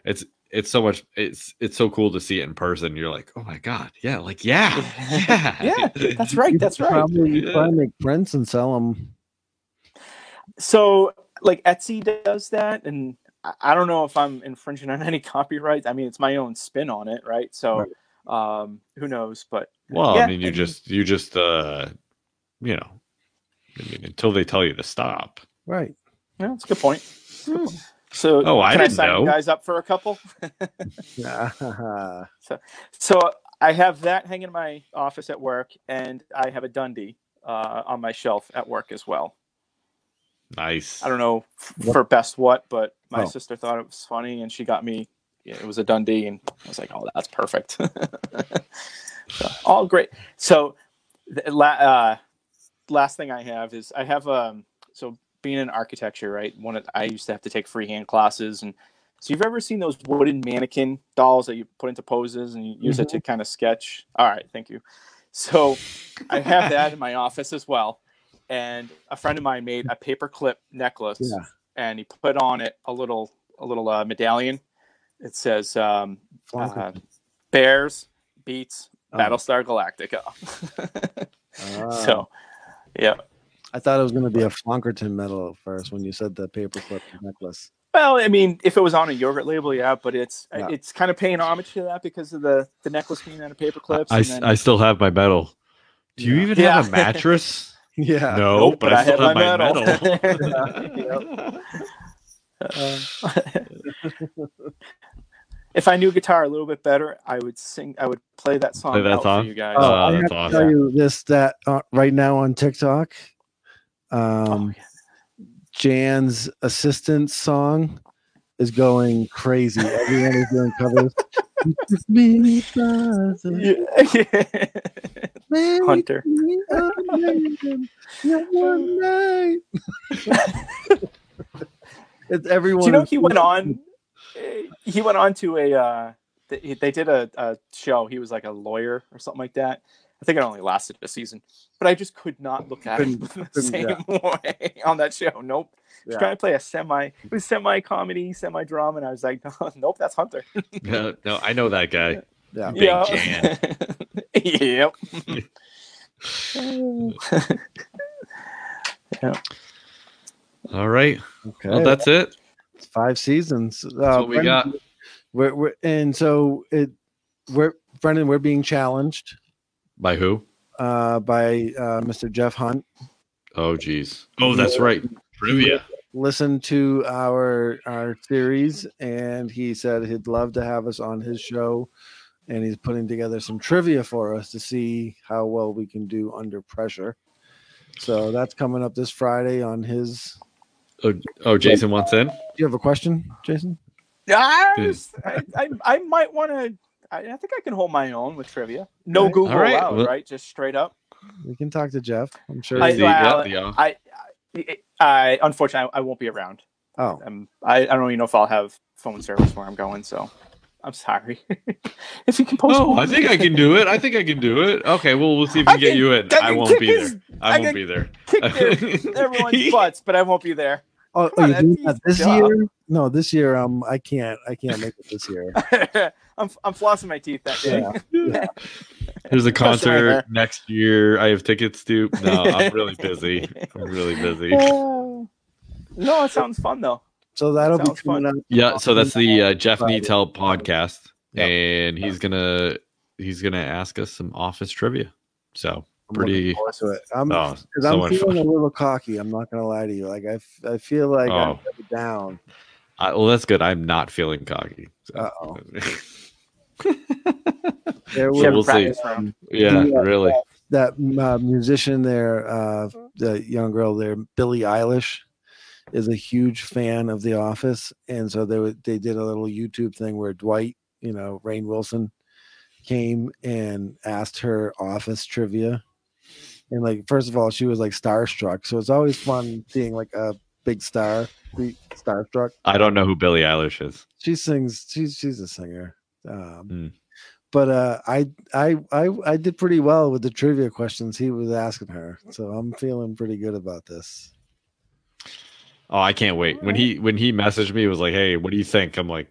it's it's so much. It's it's so cool to see it in person. You're like, oh my god, yeah, like yeah, *laughs* yeah, Yeah, that's right. That's right. Probably Yeah. try and make prints and sell them. So like Etsy does that, and I- I don't know if I'm infringing on *laughs* any copyright. I mean, it's my own spin on it, right? So, um, who knows? But Well, Yeah, I mean, you and- just you just uh, you know, I mean, until they tell you to stop. Right. Yeah, that's a good point. So, Oh, I can didn't I sign know. you guys up for a couple? *laughs* Yeah. So I have that hanging in my office at work, and I have a Dundie uh, on my shelf at work as well. Nice. I don't know f- for best what, but my Oh. sister thought it was funny, and she got me. It was a Dundie, and I was like, "Oh, that's perfect." *laughs* so, all great. So, the, uh, last thing I have is I have um. So being in architecture, right? One of, I used to have to take freehand classes, and so you've ever seen those wooden mannequin dolls that you put into poses and you use it to kind of sketch? All right, thank you. So I have that in my office as well. And a friend of mine made a paperclip necklace, Yeah. and he put on it a little a little uh, medallion. It says um, uh, "Bears beats Oh. Battlestar Galactica." *laughs* Ah. so, yeah. I thought it was going to be a Flonkerton medal at first when you said the paperclip necklace. Well, I mean, if it was on a yogurt label, yeah, but it's Yeah. it's kind of paying homage to that because of the the necklace being out of paper clips. I, then- I still have my medal. Do you Yeah. even Yeah. have a *laughs* mattress? Yeah. no, Nope, but, but I I still have have my my medal. *laughs* *laughs* Uh, if I knew guitar a little bit better, I would sing. I would play that song Play that out song? for you guys. Oh, Oh, I that's have to awesome. tell you this that uh, right now on TikTok, um, Oh, yeah. Jan's assistant song is going crazy. Everyone is doing covers. It's me, brother. Yeah. *laughs* Hunter. amazing. You're one night. *laughs* it's everyone. Do you know he went on? eh, He went on to a. Uh, they, they did a, a show. He was like a lawyer or something like that. I think it only lasted a season, but I just could not look at him Couldn't- *laughs* the couldn't, same yeah. way on that show. Nope. He was trying to play a semi. It was semi comedy, semi drama, and I was like, *laughs* nope, that's Hunter. *laughs* no, no, I know that guy. Yeah. Big Yeah. Jan. yep. yeah. All right. Okay. Well, that's it. It's five seasons. Uh, what we got. We're, we're, and so it, we're Brendan. We're being challenged By who? uh, by uh, Mr. Jeff Hunt. Oh, geez. Oh, that's right. Trivia. Listened to our our series, and he said he'd love to have us on his show. And he's putting together some trivia for us to see how well we can do under pressure. So that's coming up this Friday on his. Oh, oh, Jason wants in. Do you have a question, Jason? I, was- I, I, I might want to. I, I think I can hold my own with trivia. No Okay. Google All right, allowed, well- right? Just straight up. We can talk to Jeff. I'm sure. I- The- well, yeah, the, uh, I, I, I unfortunately I won't be around. oh, Um, I, I don't even know if I'll have phone service where I'm going. So I'm sorry. *laughs* if you can post. Oh, I think I can do it. I think I can do it. Okay, well, we'll see if we I can get you in. *laughs* I I won't be his- there. I I won't be there. kick their, *laughs* everyone's butts, but I won't be there. Oh, Come oh on, you're doing that this job. year? No, this year. Um, I can't. I can't make it this year. *laughs* I'm, I'm flossing my teeth that day. Yeah. *laughs* There's a Brushing my hair. concert next year. I have tickets to. No, I'm *laughs* really busy. I'm really busy. no, it sounds fun though. So that'll be fun. coming up. Yeah, so that's the uh, Jeff Friday. Needs podcast, Yep. and he's gonna he's gonna ask us some office trivia. So I'm pretty- to it. I'm, oh, so I'm feeling fun. a little cocky. I'm not gonna lie to you. Like I, I feel like I'm Oh. down. I, well, that's good. I'm not feeling cocky. So. Uh-oh. *laughs* There was have we'll see. round. yeah, Yeah. really. that uh, musician there, uh, the young girl there, Billie Eilish, is a huge fan of The Office, and so they they did a little YouTube thing where Dwight, you know, Rainn Wilson, came and asked her Office trivia, and like first of all, she was like starstruck. So it's always fun seeing like a big star be starstruck. I don't know who Billie Eilish is. She sings. She's she's a singer. Um, Hmm. But uh, I, I I I did pretty well with the trivia questions he was asking her, so I'm feeling pretty good about this. Oh, I can't wait. When he when he messaged me, was like, "Hey, what do you think?" I'm like,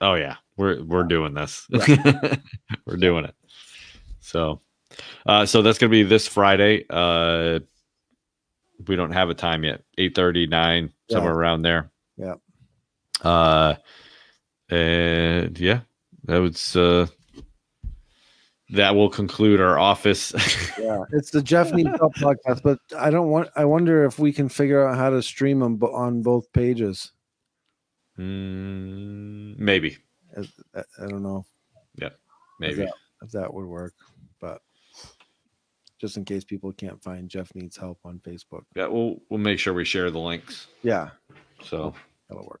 "Oh yeah, we're we're doing this. *laughs* we're doing it." So, uh, so that's gonna be this Friday. Uh, we don't have a time yet. Eight thirty, nine, Yeah. somewhere around there. Yeah. Uh, and yeah, that was uh, that will conclude our office. *laughs* Yeah, it's the Jeff Needs Help podcast, but I don't want. I wonder if we can figure out how to stream them on both pages. Mm, maybe, I, I don't know Yeah, maybe. that- if that would work, just in case people can't find Jeff Needs Help on Facebook. Yeah, we'll we'll make sure we share the links. Yeah, So that'll work.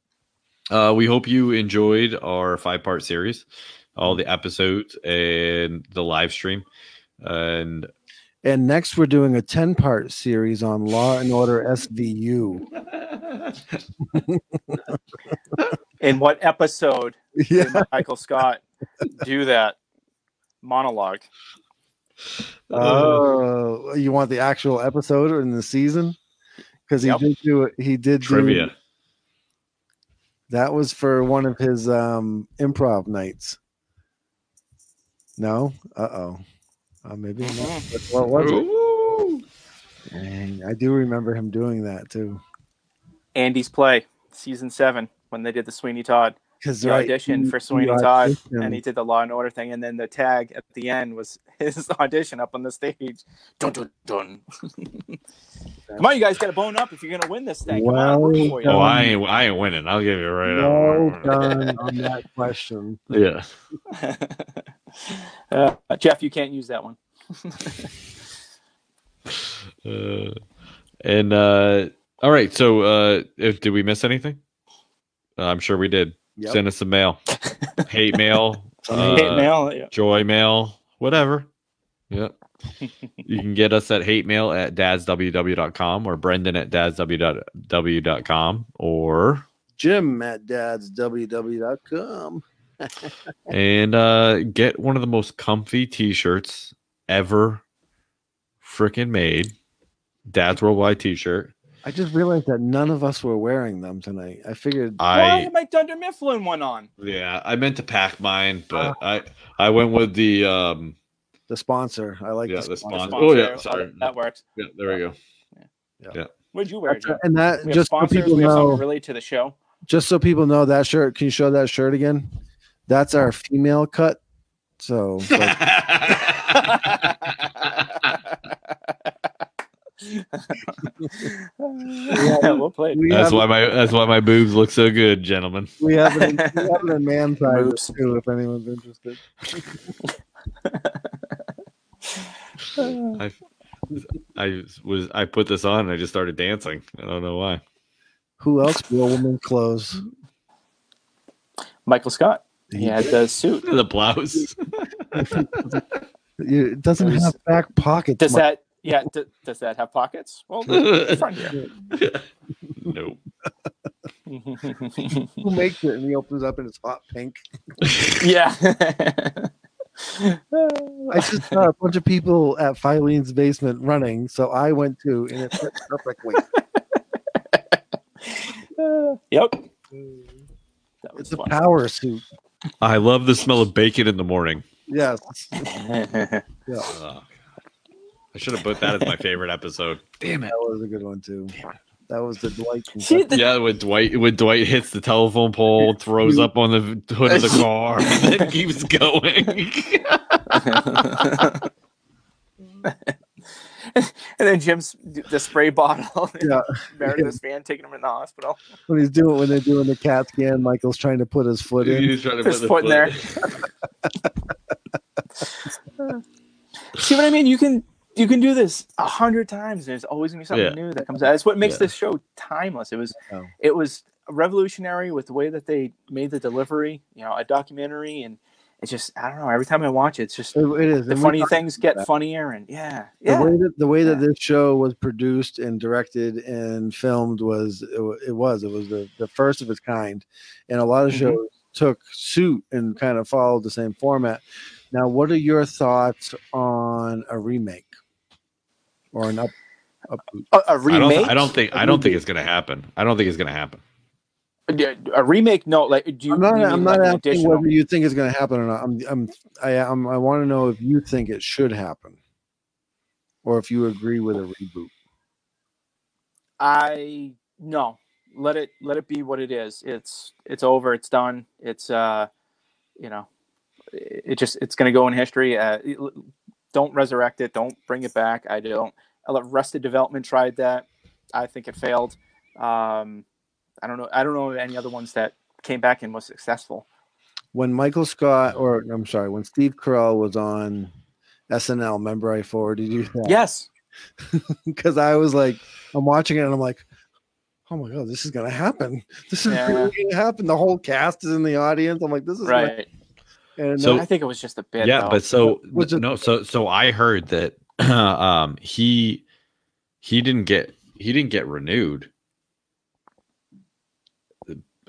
uh, we hope you enjoyed our five part series, all the episodes and the live stream, and And next, we're doing a ten-part series on Law and Order SVU. *laughs* In what episode *laughs* Yeah, did Michael Scott do that monologue? Oh, you want the actual episode or in the season? Because he Yep. did do it. He did do- trivia. that was for one of his um improv nights. No, uh oh, uh, maybe not. Mhm. What was it? Ooh. Dang, I do remember him doing that too. Andy's play, season seven, when they did the Sweeney Todd. Because He auditioned for Sweeney Todd, and he did the Law and Order thing, and then the tag at the end was *laughs* his audition up on the stage. Dun dun dun. *laughs* Come on, you guys got to bone up if you're gonna win this thing. Come on, I'm for you. Oh, I ain't, I ain't winning. I'll give you right well out. done on that question. Yeah. *laughs* uh, Jeff, you can't use that one. Uh, and uh, all right. So, uh, if, did we miss anything? Uh, I'm sure we did. Yep. Send us some mail, *laughs* hate mail, uh, Hate mail. Yeah. joy mail, whatever. Yep. *laughs* you can get us at hate mail at dadsww.com or Brendan at dadsww.com or Jim at dadsww.com. *laughs* and uh, get one of the most comfy t-shirts ever freaking made. Dad's Worldwide t-shirt. I just realized that none of us were wearing them tonight. I figured Why I am I Dunder Mifflin one on? yeah, I meant to pack mine, but I I went with the um the sponsor. I like Yeah, the the sponsor. sponsor. Oh, yeah, Sponsor, sorry. that works. yeah, there we go. Yeah, yeah. yeah. What'd you wear, Jim? And that We have just so people know, something related to the show. just so people know that shirt. Can you show that shirt again? That's our female cut. So like, *laughs* *laughs* *laughs* *laughs* we'll play. we that's why my that's why my boobs look so good, gentlemen. *laughs* we have it in, we have it in man *laughs* size too. If anyone's interested. I I was I put this on and I just started dancing. I don't know why. Who else wore women's clothes? Michael Scott. He had the suit. The blouse. It doesn't There's- have back pockets. Does Mike. that? Yeah. D- does that have pockets? Well, *laughs* the front here. *laughs* nope. Who makes it? And he opens up and it's hot pink. *laughs* yeah. I just saw a bunch of people at Filene's basement running, so I went too, and it fit perfectly. yep. That was It's a power suit. I love the smell of bacon in the morning. Yes. Ugh. I should have put that as my favorite episode. Damn it. That was a good one too. That was the Dwight. See, the, Yeah, when Dwight when Dwight hits the telephone pole, *laughs* throws up on the hood of the *laughs* car, and then keeps going. *laughs* and then Jim's the spray bottle. Yeah. Meredith's fan taking him in the hospital. when he's doing when they're doing the CAT scan, Michael's trying to put his foot in. He's trying to His put the foot in there. See what I mean? You can you can do this a hundred times. There's always gonna be something Yeah. new that comes out. That's what makes Yeah. this show timeless. It was Oh. it was revolutionary with the way that they made the delivery. You know, a documentary, and it's just I don't know. Every time I watch it, it's just It, it is. the And funny things get that. funnier, and yeah, The yeah. way that the way that Yeah. this show was produced and directed and filmed was it, it was it was the, the first of its kind, and a lot of Mhm. shows took suit and kind of followed the same format. Now, what are your thoughts on a remake or an up? up A, a I remake. don't. I don't think. I don't think it's gonna happen. I don't think it's gonna happen. Yeah, a remake. No, like do you? I'm not. you I'm not like asking additional? whether you think it's going to happen or not. I'm. I'm. I. I'm, I want to know if you think it should happen, or if you agree with a reboot. I no. Let it let it be what it is. It's it's over. It's done. It's uh, you know, it just it's going to go in history. Uh, don't resurrect it. Don't bring it back. I don't. Arrested Development tried that. I think it failed. Um, I don't know. I don't know any other ones that came back and was successful. When Michael Scott, or I'm sorry, when Steve Carell was on SNL, remember I forwarded you that? Yes. *laughs* Because I was like, I'm watching it and I'm like, oh my god, this is gonna happen. This is Yeah. really gonna happen. The whole cast is in the audience. I'm like, this is Right. And So- uh, I think it was just a bit. yeah, though. but so Was it- no, so so I heard that *clears throat* um he he didn't get he didn't get renewed.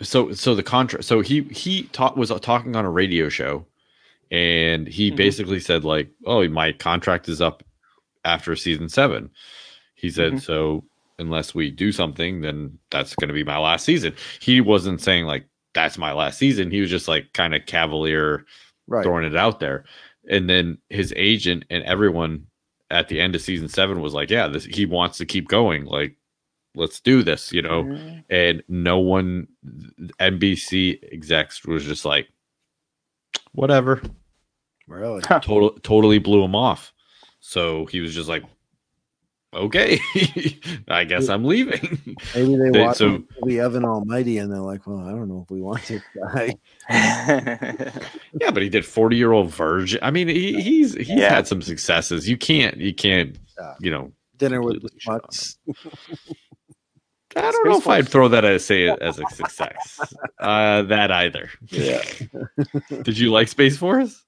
So so the contract so he he taught was talking on a radio show and he Mhm. basically said like, "Oh, my contract is up after season 7." He said, Mhm. "So unless we do something, then that's going to be my last season." He wasn't saying like that's my last season. He was just like kind of cavalier right. throwing it out there. And then his agent and everyone at the end of season seven was like, "Yeah, this he wants to keep going. Like, let's do this," you know. Mhm. And no one, NBC execs was just like, "Whatever." Really? Total, totally blew him off. So he was just like, "Okay, *laughs* I guess I'm leaving." *laughs* Maybe they They- watch so- the Evan Almighty and they're like, well, I don't know if we want this guy. *laughs* yeah, but he did forty year old virgin. I mean, he, he's he's Yeah. had some successes. You can't, you can't, Yeah. you know, Dinner with the Completely shit on Schmucks. I don't know if Space I'd throw that as say as a success. uh, that either. Yeah. Did you like Space Force?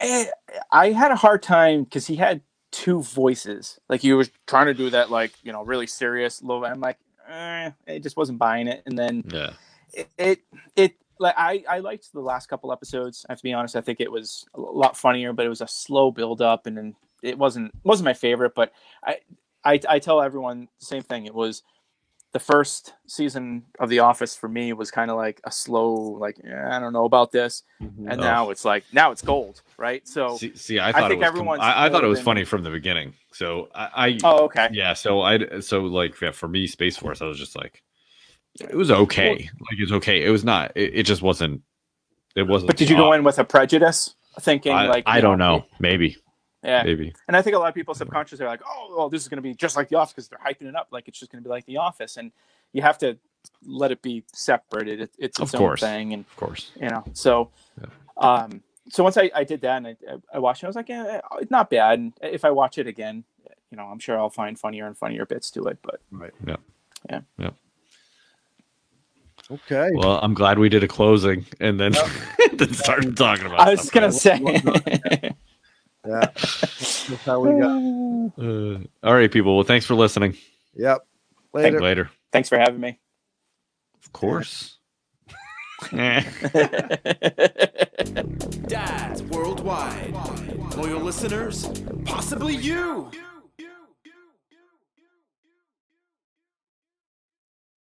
Eh, I had a hard time because he had two voices. Like he was trying to do that, like you know, really serious low. I'm like, eh, I just wasn't buying it. And then Yeah. it, it, it like I, I liked the last couple episodes. I have to be honest. I think it was a lot funnier, but it was a slow build up, and then it wasn't wasn't my favorite. But I, I, I tell everyone the same thing. It was the first season of The Office for me was kind of like a slow, like eh, I don't know about this, and Oh. now it's like now it's gold, right? So. See, see I thought think it was. everyone's I, I thought it was funny from the beginning. So I, I Oh, okay. yeah. So I so like yeah, for me, Space Force, I was just like, it was okay. like it's okay. It was not. It, it just wasn't. It wasn't. But did you go in with a prejudice, thinking I, like I don't know. Maybe. Yeah, Maybe. and I think a lot of people subconsciously are like, oh, well, this is going to be just like The Office because they're hyping it up like it's just going to be like The Office, and you have to let it be separated. It, it's Of its own course. thing, and Of course. you know, so, um, so once I, I did that and I, I watched it, I was like, yeah, it's not bad. And if I watch it again, you know, I'm sure I'll find funnier and funnier bits to it. But Right. Yeah. Yeah. Yeah. Okay. Well, I'm glad we did a closing and then *laughs* then started talking about. I was gonna say, Yeah. That's how we got. *sighs* Uh, all right, people. Well, thanks for listening. Yep. Later. Later. thanks for having me. Of course. *laughs* Dads worldwide. Loyal listeners, possibly you.